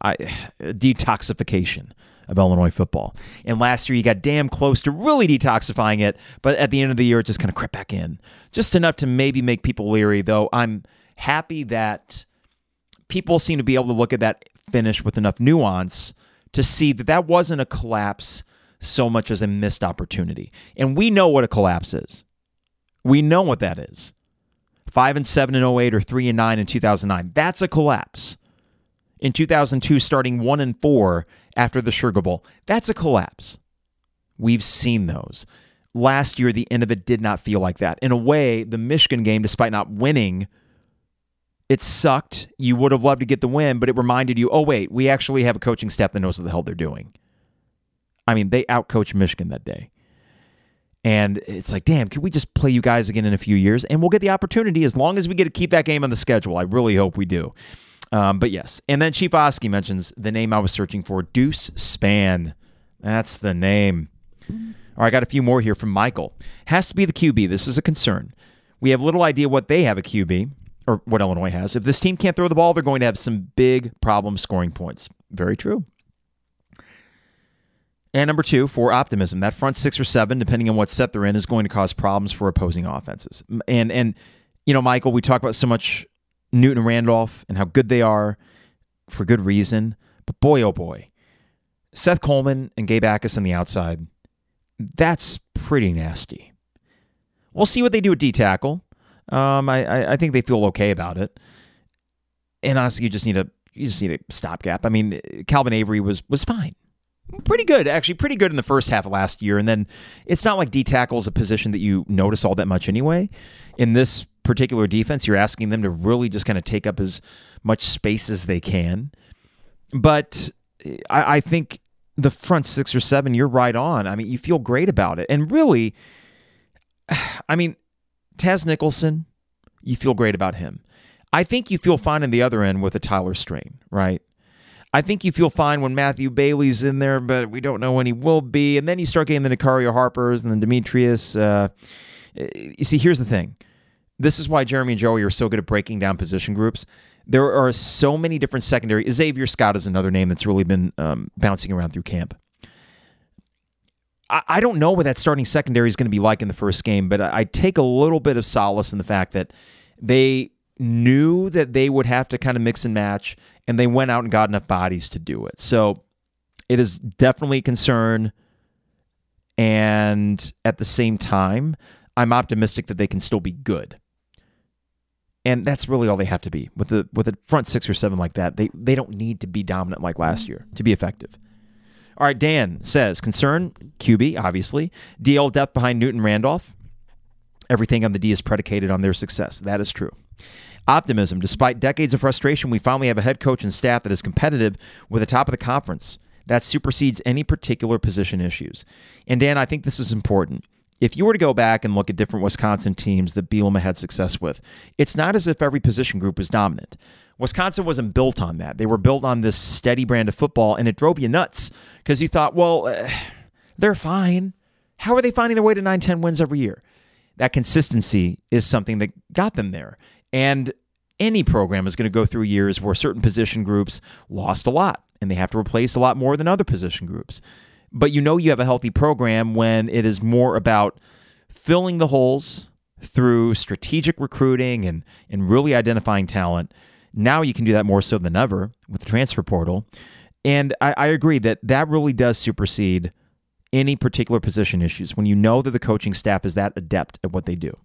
I, detoxification of Illinois football. And last year, you got damn close to really detoxifying it, but at the end of the year, it just kind of crept back in. Just enough to maybe make people leery, though I'm happy that people seem to be able to look at that finish with enough nuance to see that that wasn't a collapse so much as a missed opportunity. And we know what a collapse is. We know what that is. 5 and 7 in 08 or 3 and 9 in 2009. That's a collapse. In 2002 starting 1 and 4 after the Sugar Bowl. That's a collapse. We've seen those. Last year the end of it did not feel like that. In a way, the Michigan game despite not winning it sucked. You would have loved to get the win, but it reminded you, oh, wait, we actually have a coaching staff that knows what the hell they're doing. I mean, they outcoached Michigan that day. And it's like, damn, can we just play you guys again in a few years? And we'll get the opportunity as long as we get to keep that game on the schedule. I really hope we do. Um, but yes. And then Chief Oski mentions the name I was searching for Deuce Spann. That's the name. All right, I got a few more here from Michael. Has to be the QB. This is a concern. We have little idea what they have a QB or what Illinois has. If this team can't throw the ball, they're going to have some big problems scoring points. Very true. And number two, for optimism, that front six or seven, depending on what set they're in, is going to cause problems for opposing offenses. And and you know, Michael, we talk about so much Newton Randolph and how good they are for good reason. But boy, oh boy, Seth Coleman and Gabe Jacas on the outside, that's pretty nasty. We'll see what they do at D tackle. Um, I, I think they feel okay about it. And honestly, you just need a you just need a stopgap. I mean, Calvin Avery was was fine, pretty good actually, pretty good in the first half of last year. And then it's not like D tackle is a position that you notice all that much anyway. In this particular defense, you're asking them to really just kind of take up as much space as they can. But I, I think the front six or seven, you're right on. I mean, you feel great about it, and really, I mean Taz Nicholson, you feel great about him. I think you feel fine in the other end with a Tyler Strain, right? I think you feel fine when Matthew Bailey's in there, but we don't know when he will be. And then you start getting the Nicario Harpers and the Demetrius. Uh, you see, here's the thing. This is why Jeremy and Joey are so good at breaking down position groups. There are so many different secondary. Xavier Scott is another name that's really been um, bouncing around through camp. I, I don't know what that starting secondary is going to be like in the first game, but I, I take a little bit of solace in the fact that they knew that they would have to kind of mix and match, and they went out and got enough bodies to do it. So it is definitely a concern. And at the same time, I'm optimistic that they can still be good. And that's really all they have to be. With the with a front six or seven like that, they, they don't need to be dominant like last year to be effective. All right, Dan says concern QB, obviously. DL depth behind Newton Randolph. Everything on the D is predicated on their success. That is true. Optimism. Despite decades of frustration, we finally have a head coach and staff that is competitive with the top of the conference. That supersedes any particular position issues. And Dan, I think this is important. If you were to go back and look at different Wisconsin teams that Bielema had success with, it's not as if every position group was dominant. Wisconsin wasn't built on that. They were built on this steady brand of football, and it drove you nuts because you thought, well, uh, they're fine. How are they finding their way to 9 10 wins every year? That consistency is something that got them there. And any program is going to go through years where certain position groups lost a lot and they have to replace a lot more than other position groups. But you know you have a healthy program when it is more about filling the holes through strategic recruiting and, and really identifying talent. Now you can do that more so than ever with the transfer portal. And I, I agree that that really does supersede any particular position issues when you know that the coaching staff is that adept at what they do.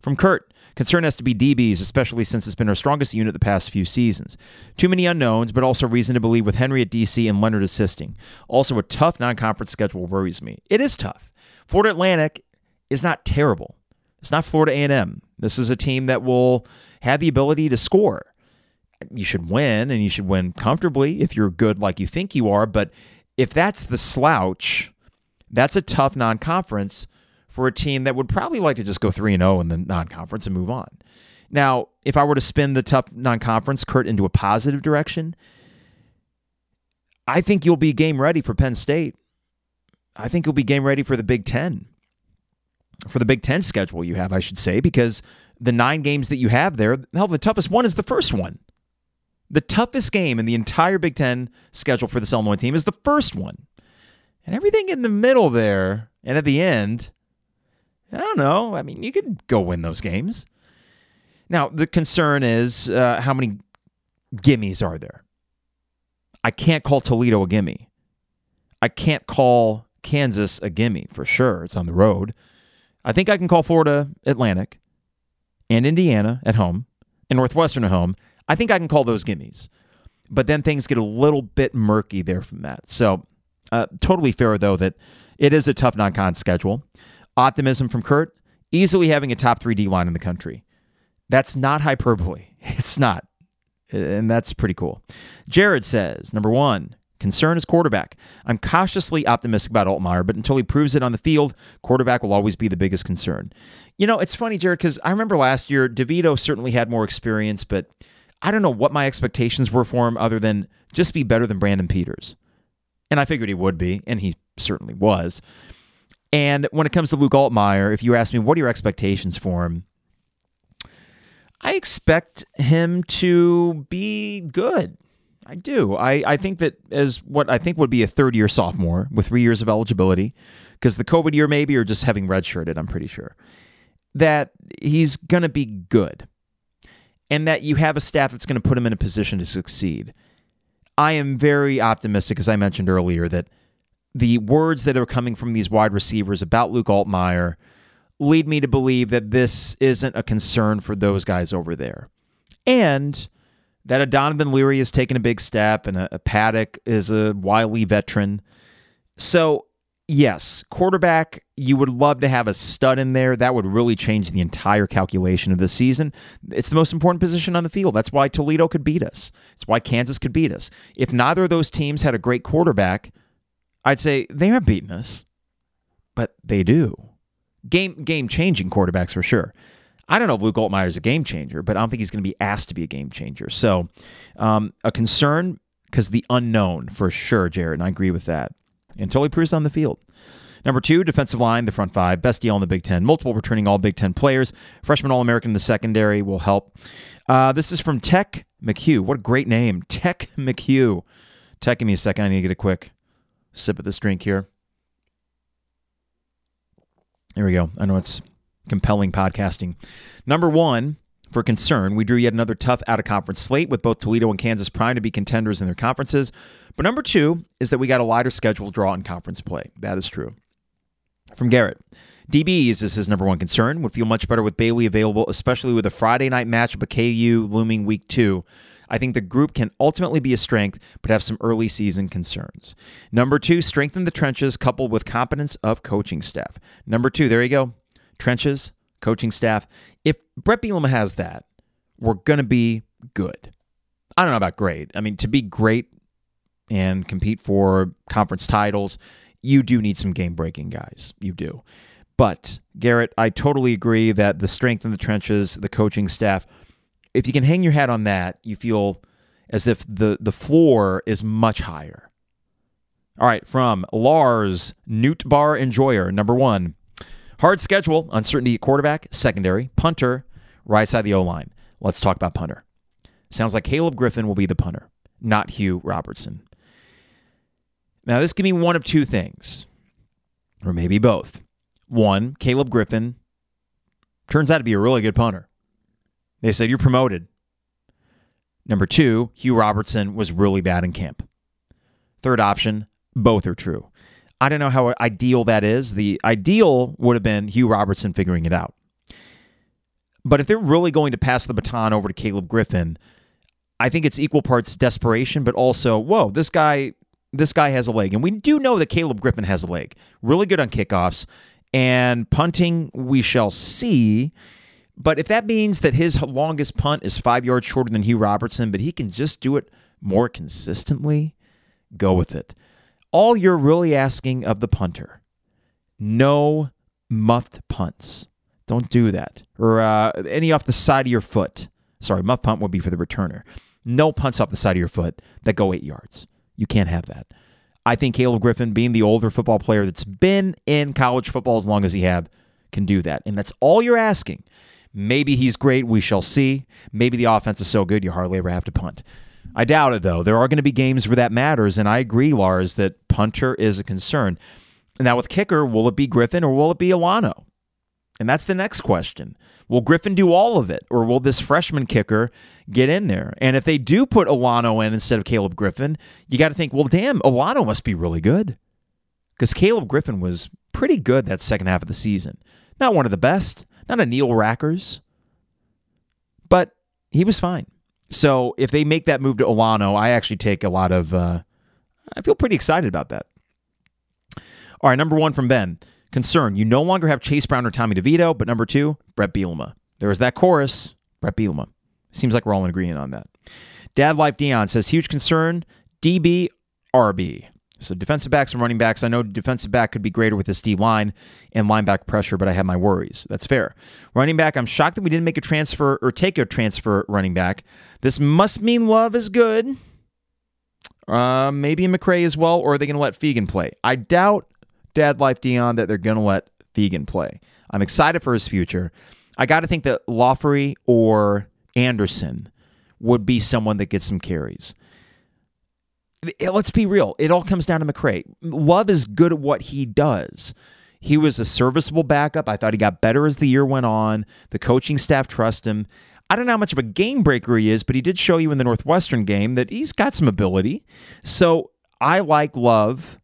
From Kurt, concern has to be DBs, especially since it's been our strongest unit the past few seasons. Too many unknowns, but also reason to believe with Henry at DC and Leonhard assisting. Also, a tough non conference schedule worries me. It is tough. Florida Atlantic is not terrible. It's not Florida A&M. This is a team that will have the ability to score. You should win, and you should win comfortably if you're good like you think you are. But if that's the slouch, that's a tough non conference for a team that would probably like to just go 3 0 in the non conference and move on. Now, if I were to spin the tough non conference, Kurt, into a positive direction, I think you'll be game ready for Penn State. I think you'll be game ready for the Big Ten, for the Big Ten schedule you have, I should say, because the nine games that you have there, hell, the toughest one is the first one. The toughest game in the entire Big Ten schedule for this Illinois team is the first one. And everything in the middle there and at the end I don't know. I mean, you could go win those games. Now, the concern is uh, how many gimmies are there? I can't call Toledo a gimme. I can't call Kansas a gimme for sure. It's on the road. I think I can call Florida Atlantic and Indiana at home and Northwestern at home. I think I can call those gimmies. But then things get a little bit murky there from that. So, uh, totally fair, though, that it is a tough non con schedule. Optimism from Kurt, easily having a top three D line in the country. That's not hyperbole. It's not. And that's pretty cool. Jared says, number one, concern is quarterback. I'm cautiously optimistic about Altmyer, but until he proves it on the field, quarterback will always be the biggest concern. You know, it's funny, Jared, because I remember last year, DeVito certainly had more experience, but I don't know what my expectations were for him other than just be better than Brandon Peters. And I figured he would be, and he certainly was. And when it comes to Luke Altmyer, if you ask me, what are your expectations for him? I expect him to be good. I do. I, I think that as what I think would be a third year sophomore with three years of eligibility, because the COVID year maybe, or just having redshirted, I'm pretty sure, that he's going to be good and that you have a staff that's going to put him in a position to succeed. I am very optimistic, as I mentioned earlier, that the words that are coming from these wide receivers about Luke Altmyer lead me to believe that this isn't a concern for those guys over there. And that a Donovan Leary has taken a big step and a, a Paddock is a wily veteran. So, yes, quarterback, you would love to have a stud in there. That would really change the entire calculation of the season. It's the most important position on the field. That's why Toledo could beat us. It's why Kansas could beat us. If neither of those teams had a great quarterback, I'd say they aren't beating us, but they do. Game game changing quarterbacks for sure. I don't know if Luke Altmyer is a game changer, but I don't think he's going to be asked to be a game changer. So, um, a concern because the unknown for sure, Jared, and I agree with that. Until he proves on the field. Number two, defensive line, the front five, best deal in the Big Ten. Multiple returning All Big Ten players. Freshman All American in the secondary will help. Uh, this is from Tech McHugh. What a great name, Tech McHugh. Tech, give me a second. I need to get a quick sip of this drink here. There we go. I know it's compelling podcasting. Number one, for concern, we drew yet another tough out of conference slate with both Toledo and Kansas prime to be contenders in their conferences. But number two is that we got a lighter schedule draw in conference play. That is true. From Garrett. DBs is his number one concern. Would feel much better with Bailey available, especially with a Friday night matchup at KU looming week two. I think the group can ultimately be a strength, but have some early season concerns. Number two, strengthen the trenches coupled with competence of coaching staff. Number two, there you go. Trenches, coaching staff. If Bret Bielema has that, we're going to be good. I don't know about great. I mean, to be great and compete for conference titles, you do need some game breaking guys. You do. But Garrett, I totally agree that the strength in the trenches, the coaching staff, if you can hang your hat on that, you feel as if the the floor is much higher. All right, from Lars Newt Bar Enjoyer, number one. Hard schedule, uncertainty at quarterback, secondary, punter, right side of the O line. Let's talk about punter. Sounds like Caleb Griffin will be the punter, not Hugh Robertson. Now, this can be one of two things, or maybe both. One, Caleb Griffin turns out to be a really good punter. They said, You're promoted. Number two, Hugh Robertson was really bad in camp. Third option, both are true. I don't know how ideal that is. The ideal would have been Hugh Robertson figuring it out. But if they're really going to pass the baton over to Caleb Griffin, I think it's equal parts desperation, but also, whoa, this guy, this guy has a leg. And we do know that Caleb Griffin has a leg. Really good on kickoffs. And punting, we shall see. But if that means that his longest punt is five yards shorter than Hugh Robertson, but he can just do it more consistently, go with it. All you're really asking of the punter no muffed punts. Don't do that. Or uh, any off the side of your foot. Sorry, muff punt would be for the returner. No punts off the side of your foot that go eight yards. You can't have that. I think Caleb Griffin, being the older football player that's been in college football as long as he have, can do that. And that's all you're asking. Maybe he's great. We shall see. Maybe the offense is so good you hardly ever have to punt. I doubt it, though. There are going to be games where that matters. And I agree, Lars, that punter is a concern. Now, with kicker, will it be Griffin or will it be Olano? And that's the next question. Will Griffin do all of it, or will this freshman kicker get in there? And if they do put Olano in instead of Caleb Griffin, you got to think, well, damn, Olano must be really good. Because Caleb Griffin was pretty good that second half of the season. Not one of the best, not a Neil Rackers, but he was fine. So if they make that move to Olano, I actually take a lot of, uh, I feel pretty excited about that. All right, number one from Ben. Concern. You no longer have Chase Brown or Tommy DeVito, but number two, Bret Bielema. There was that chorus, Bret Bielema. Seems like we're all in agreement on that. Dad Life Dion says, huge concern, DB, RB. So defensive backs and running backs. I know defensive back could be greater with this D line and linebacker pressure, but I have my worries. That's fair. Running back, I'm shocked that we didn't make a transfer or take a transfer running back. This must mean Love is good. Uh, maybe McCray as well, or are they going to let Feagin play? I doubt, Dad Life Dion, that they're going to let Feagin play. I'm excited for his future. I got to think that Laughery or Anderson would be someone that gets some carries let's be real. It all comes down to McCray. Love is good at what he does. He was a serviceable backup. I thought he got better as the year went on. The coaching staff trust him. I don't know how much of a game breaker he is, but he did show you in the Northwestern game that he's got some ability. So I like Love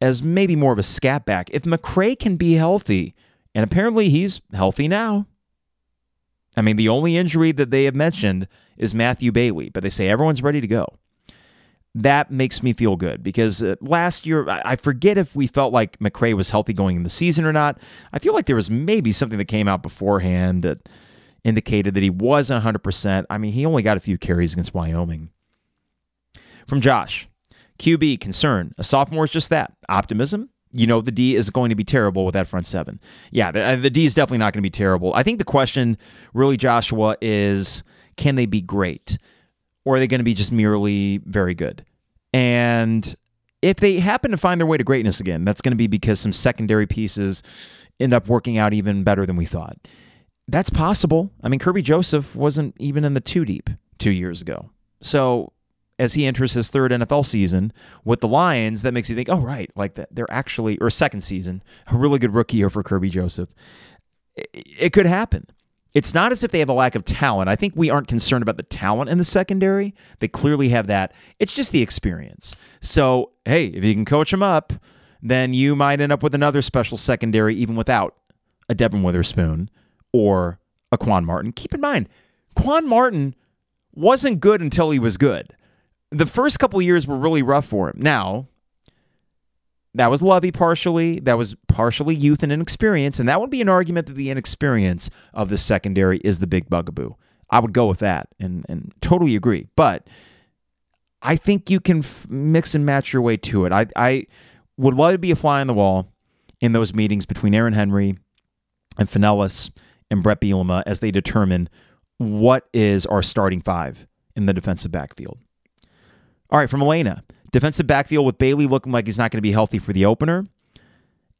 as maybe more of a scat back. If McCray can be healthy, and apparently he's healthy now. I mean, the only injury that they have mentioned is Matthew Bailey, but they say everyone's ready to go that makes me feel good because uh, last year, I forget if we felt like McCray was healthy going in the season or not. I feel like there was maybe something that came out beforehand that indicated that he wasn't 100%. I mean, he only got a few carries against Wyoming. From Josh QB concern. A sophomore is just that optimism. You know, the D is going to be terrible with that front seven. Yeah, the, uh, the D is definitely not going to be terrible. I think the question, really, Joshua, is can they be great? Or are they going to be just merely very good? And if they happen to find their way to greatness again, that's going to be because some secondary pieces end up working out even better than we thought. That's possible. I mean, Kerby Joseph wasn't even in the two deep two years ago. So as he enters his third NFL season with the Lions, that makes you think, oh, right, like that they're actually, or second season, a really good rookie year for Kerby Joseph. It, it could happen. It's not as if they have a lack of talent. I think we aren't concerned about the talent in the secondary. They clearly have that. It's just the experience. So, hey, if you can coach them up, then you might end up with another special secondary even without a Devon Witherspoon or a Quan Martin. Keep in mind, Quan Martin wasn't good until he was good. The first couple years were really rough for him. Now, that was Lovie partially. That was partially youth and inexperience. And that would be an argument that the inexperience of the secondary is the big bugaboo. I would go with that and, and totally agree. But I think you can f- mix and match your way to it. I, I would love to be a fly on the wall in those meetings between Aaron Henry and Finellis and Bret Bielema as they determine what is our starting five in the defensive backfield. All right, from Elena. Defensive backfield with Bailey looking like he's not going to be healthy for the opener.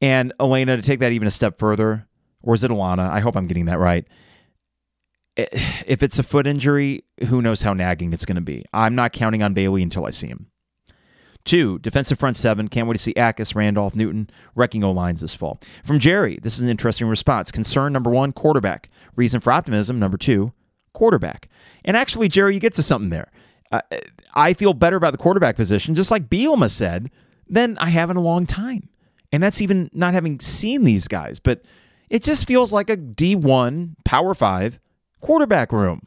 And Elena, to take that even a step further, or is it Alana? I hope I'm getting that right. Eh, if it's a foot injury, who knows how nagging it's going to be. I'm not counting on Bailey until I see him. Two, defensive front seven. Can't wait to see Akis, Randolph, Newton wrecking O lines this fall. From Jerry, this is an interesting response. Concern number one, quarterback. Reason for optimism number two, quarterback. And actually, Jerry, you get to something there. Uh, I feel better about the quarterback position, just like Bielema said, than I have in a long time. And that's even not having seen these guys. But it just feels like a D1, Power 5 quarterback room.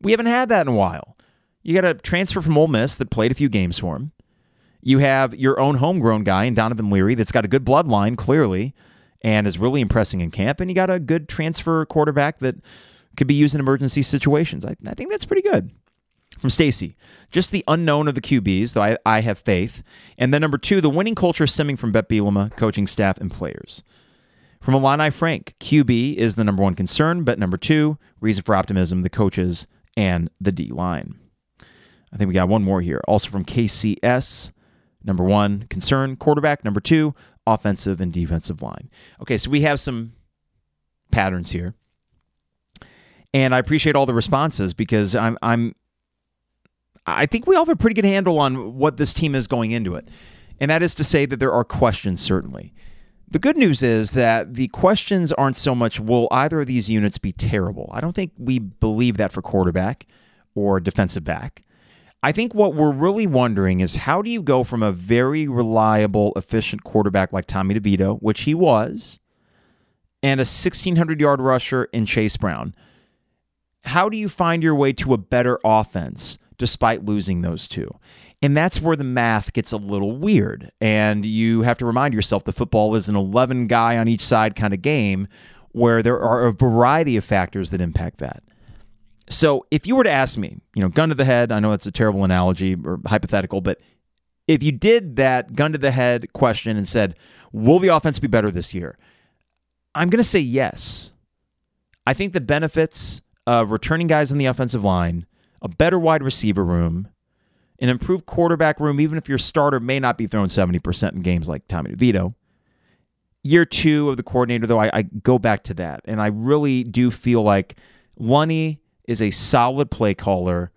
We haven't had that in a while. You got a transfer from Ole Miss that played a few games for him. You have your own homegrown guy in Donovan Leary that's got a good bloodline, clearly, and is really impressing in camp. And you got a good transfer quarterback that could be used in emergency situations. I, I think that's pretty good. From Stacy, just the unknown of the QBs, though I, I have faith. And then number two, the winning culture stemming from Bet Bielema, coaching staff, and players. From Alani Frank, QB is the number one concern, but number two, reason for optimism, the coaches and the D line. I think we got one more here. Also from KCS, number one, concern, quarterback. Number two, offensive and defensive line. Okay, so we have some patterns here. And I appreciate all the responses because I'm I'm I think we all have a pretty good handle on what this team is going into it. And that is to say that there are questions, certainly. The good news is that the questions aren't so much will either of these units be terrible? I don't think we believe that for quarterback or defensive back. I think what we're really wondering is how do you go from a very reliable, efficient quarterback like Tommy DeVito, which he was, and a 1,600 yard rusher in Chase Brown? How do you find your way to a better offense? Despite losing those two. And that's where the math gets a little weird. And you have to remind yourself that football is an 11 guy on each side kind of game where there are a variety of factors that impact that. So if you were to ask me, you know, gun to the head, I know it's a terrible analogy or hypothetical, but if you did that gun to the head question and said, will the offense be better this year? I'm going to say yes. I think the benefits of returning guys in the offensive line a better wide receiver room, an improved quarterback room, even if your starter may not be throwing 70% in games like Tommy DeVito. Year two of the coordinator, though, I, I go back to that. And I really do feel like Lunney is a solid play caller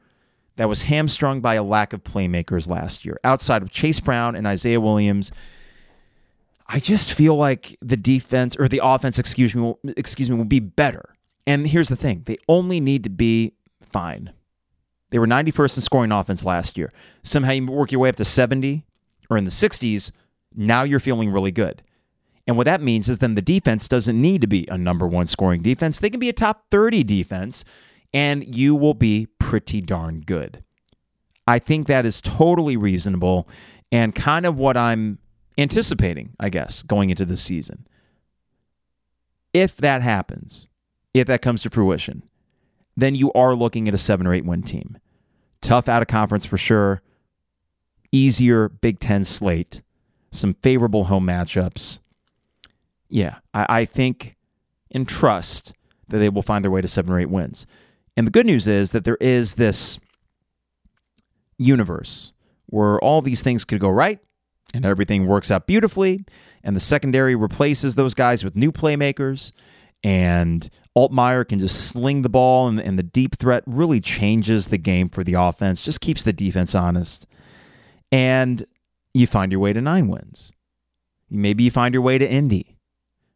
that was hamstrung by a lack of playmakers last year. Outside of Chase Brown and Isaiah Williams, I just feel like the defense or the offense, excuse me, will, excuse me, will be better. And here's the thing: they only need to be fine. They were 91st in scoring offense last year. Somehow you work your way up to 70 or in the 60s. Now you're feeling really good. And what that means is then the defense doesn't need to be a number one scoring defense. They can be a top 30 defense, and you will be pretty darn good. I think that is totally reasonable and kind of what I'm anticipating, I guess, going into this season. If that happens, if that comes to fruition, then you are looking at a seven or eight win team. Tough out of conference for sure. Easier Big Ten slate. Some favorable home matchups. Yeah, I, I think and trust that they will find their way to seven or eight wins. And the good news is that there is this universe where all these things could go right and everything works out beautifully, and the secondary replaces those guys with new playmakers and Altmyer can just sling the ball, and, and the deep threat really changes the game for the offense, just keeps the defense honest. And you find your way to nine wins. Maybe you find your way to Indy.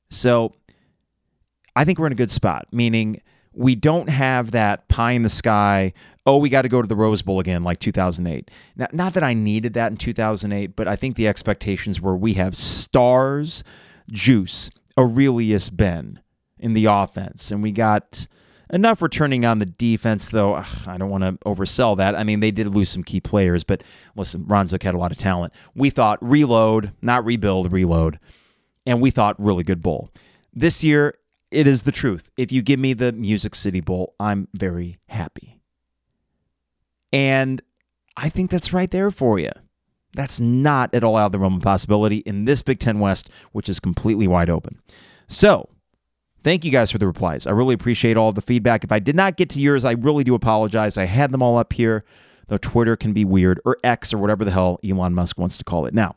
So I think we're in a good spot, meaning we don't have that pie in the sky. Oh, we got to go to the Rose Bowl again, like 2008. Now, not that I needed that in 2008, but I think the expectations were we have stars, juice, Arrelious Benn in the offense, and we got enough returning on the defense, though. Ugh, I don't want to oversell that. I mean, they did lose some key players, but listen, Ron had a lot of talent. We thought reload, not rebuild, reload, and we thought really good bowl. This year, it is the truth. If you give me the Music City Bowl, I'm very happy. And I think that's right there for you. That's not at all out of the realm of possibility in this Big Ten West, which is completely wide open. So, thank you guys for the replies. I really appreciate all the feedback. If I did not get to yours, I really do apologize. I had them all up here, though Twitter can be weird, or X, or whatever the hell Elon Musk wants to call it. Now,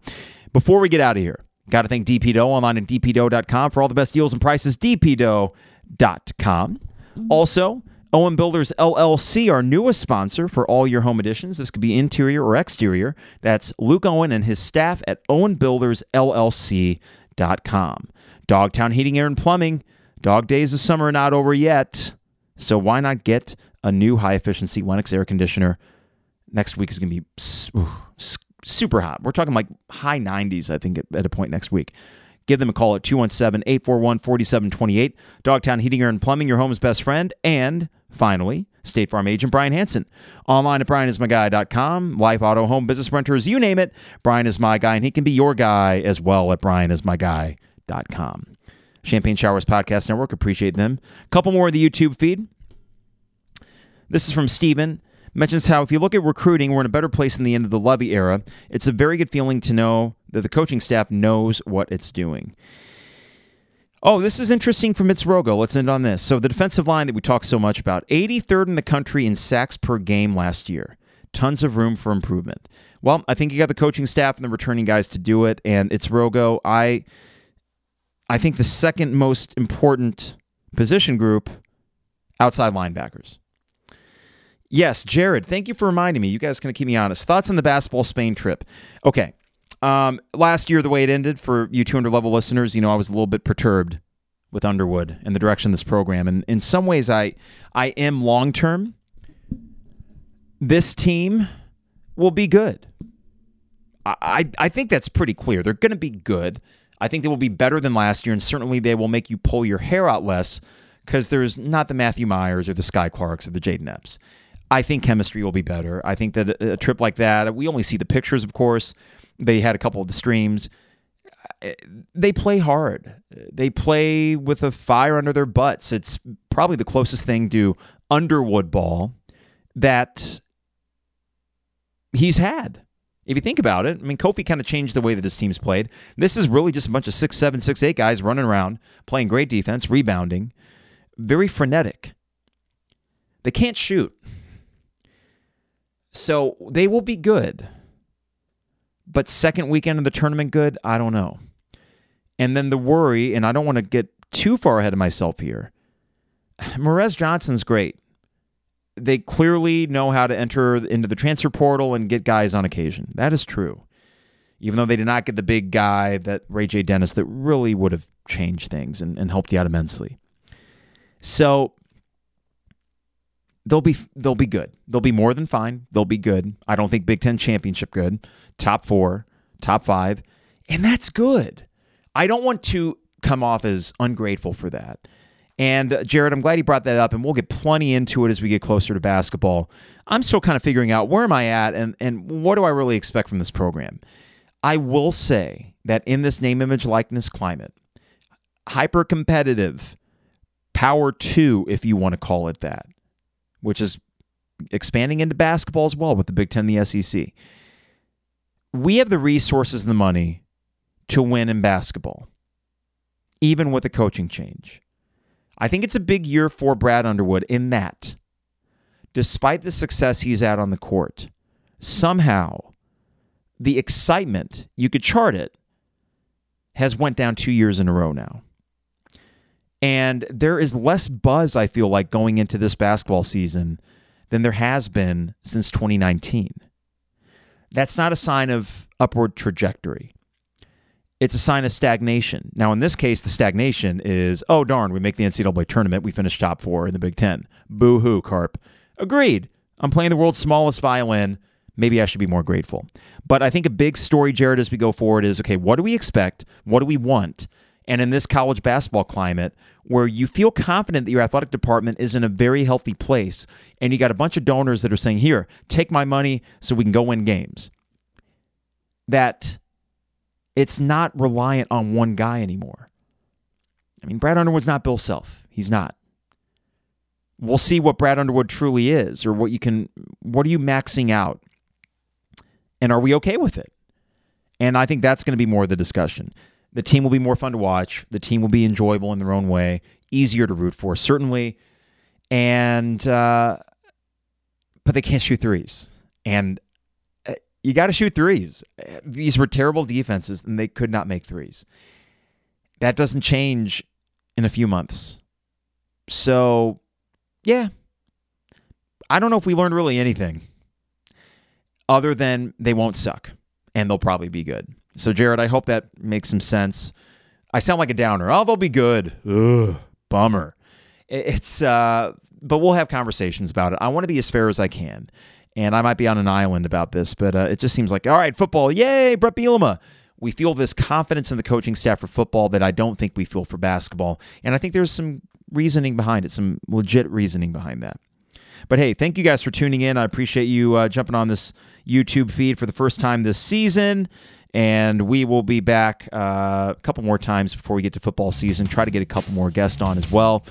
before we get out of here, got to thank DP Dough online at dpdough.com for all the best deals and prices. dpdough.com. Also, Owen Builders LLC, our newest sponsor for all your home additions. This could be interior or exterior. That's Luke Owen and his staff at owenbuildersllc.com. Dogtown Heating, Air, and Plumbing. Dog days of summer are not over yet. So why not get a new high efficiency Lennox air conditioner? Next week is going to be super hot. We're talking like high 90s, I think, at, a point next week. Give them a call at 217 841 4728. Dogtown Heating, Air, and Plumbing, your home's best friend. And finally, State Farm agent Brian Hanson. Online at brianismyguy.com. Life, auto, home, business renters, you name it. Brian is my guy, and he can be your guy as well at brianismyguy.com. Champagne Showers Podcast Network, appreciate them. A couple more of the YouTube feed. This is from Steven mentions how if you look at recruiting, we're in a better place in the end of the Levy era. It's a very good feeling to know that the coaching staff knows what it's doing. Oh, this is interesting from Mitz Rogo. Let's end on this. So, the defensive line that we talk so much about, 83rd in the country in sacks per game last year. Tons of room for improvement. Well, I think you got the coaching staff and the returning guys to do it, and it's Rogo. I, I think the second most important position group outside linebackers. Yes, Jared, thank you for reminding me. You guys going to keep me honest. Thoughts on the basketball Spain trip? Okay. Um, last year, the way it ended for you 200 level listeners, you know, I was a little bit perturbed with Underwood and the direction of this program. And in some ways, I, I am long term. This team will be good. I, I, I think that's pretty clear. They're going to be good. I think they will be better than last year, and certainly they will make you pull your hair out less because there's not the Matthew Mayers or the Skyy Clarks or the Jayden Epps. I think chemistry will be better. I think that a, trip like that, we only see the pictures, of course. They had a couple of the streams. They play hard. They play with a fire under their butts. It's probably the closest thing to Underwood ball that he's had. If you think about it, I mean, Kofi kind of changed the way that his team's played. This is really just a bunch of six, seven, six, eight guys running around, playing great defense, rebounding, very frenetic. They can't shoot. So they will be good. But second weekend of the tournament good, I don't know. And then the worry, and I don't want to get too far ahead of myself here. Morez Johnson's great. They clearly know how to enter into the transfer portal and get guys on occasion. That is true. Even though they did not get the big guy that RayJ Dennis that really would have changed things and, and helped you out immensely. So they'll be they'll be good. They'll be more than fine. They'll be good. I don't think Big Ten championship good. Top four, top five, and that's good. I don't want to come off as ungrateful for that. And uh, Jared, I'm glad he brought that up, and we'll get plenty into it as we get closer to basketball. I'm still kind of figuring out where am I at, and and what do I really expect from this program. I will say that in this name, image, likeness climate, hyper competitive, power two, if you want to call it that which is expanding into basketball as well with the Big Ten the SEC. We have the resources and the money to win in basketball, even with a coaching change. I think it's a big year for Brad Underwood in that, despite the success he's had on the court, somehow the excitement, you could chart it, has went down two years in a row now. And there is less buzz, I feel like, going into this basketball season than there has been since 2019. That's not a sign of upward trajectory. It's a sign of stagnation. Now, in this case, the stagnation is, oh, darn, we make the NCAA tournament. We finish top four in the Big Ten. Boo hoo, Carp. Agreed. I'm playing the world's smallest violin. Maybe I should be more grateful. But I think a big story, Jared, as we go forward is okay, what do we expect? What do we want? And in this college basketball climate, where you feel confident that your athletic department is in a very healthy place, and you got a bunch of donors that are saying, Here, take my money so we can go win games, that it's not reliant on one guy anymore. I mean, Brad Underwood's not Bill Self. He's not. We'll see what Brad Underwood truly is, or what you can, what are you maxing out? And are we okay with it? And I think that's going to be more of the discussion. The team will be more fun to watch. The team will be enjoyable in their own way, easier to root for, certainly. And, uh, but they can't shoot threes. And you got to shoot threes. These were terrible defenses, and they could not make threes. That doesn't change in a few months. So, yeah, I don't know if we learned really anything other than they won't suck and they'll probably be good. So, Jared, I hope that makes some sense. I sound like a downer. Oh, they'll be good. Ugh, bummer. It's, uh, but we'll have conversations about it. I want to be as fair as I can. And I might be on an island about this, but uh, it just seems like, all right, football, yay, Bret Bielema. We feel this confidence in the coaching staff for football that I don't think we feel for basketball. And I think there's some reasoning behind it, some legit reasoning behind that. But hey, thank you guys for tuning in. I appreciate you uh, jumping on this YouTube feed for the first time this season. And we will be back uh, a couple more times before we get to football season. Try to get a couple more guests on as well.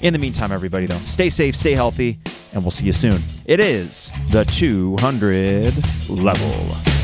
In the meantime, everybody, though, stay safe, stay healthy, and we'll see you soon. It is the 200 level.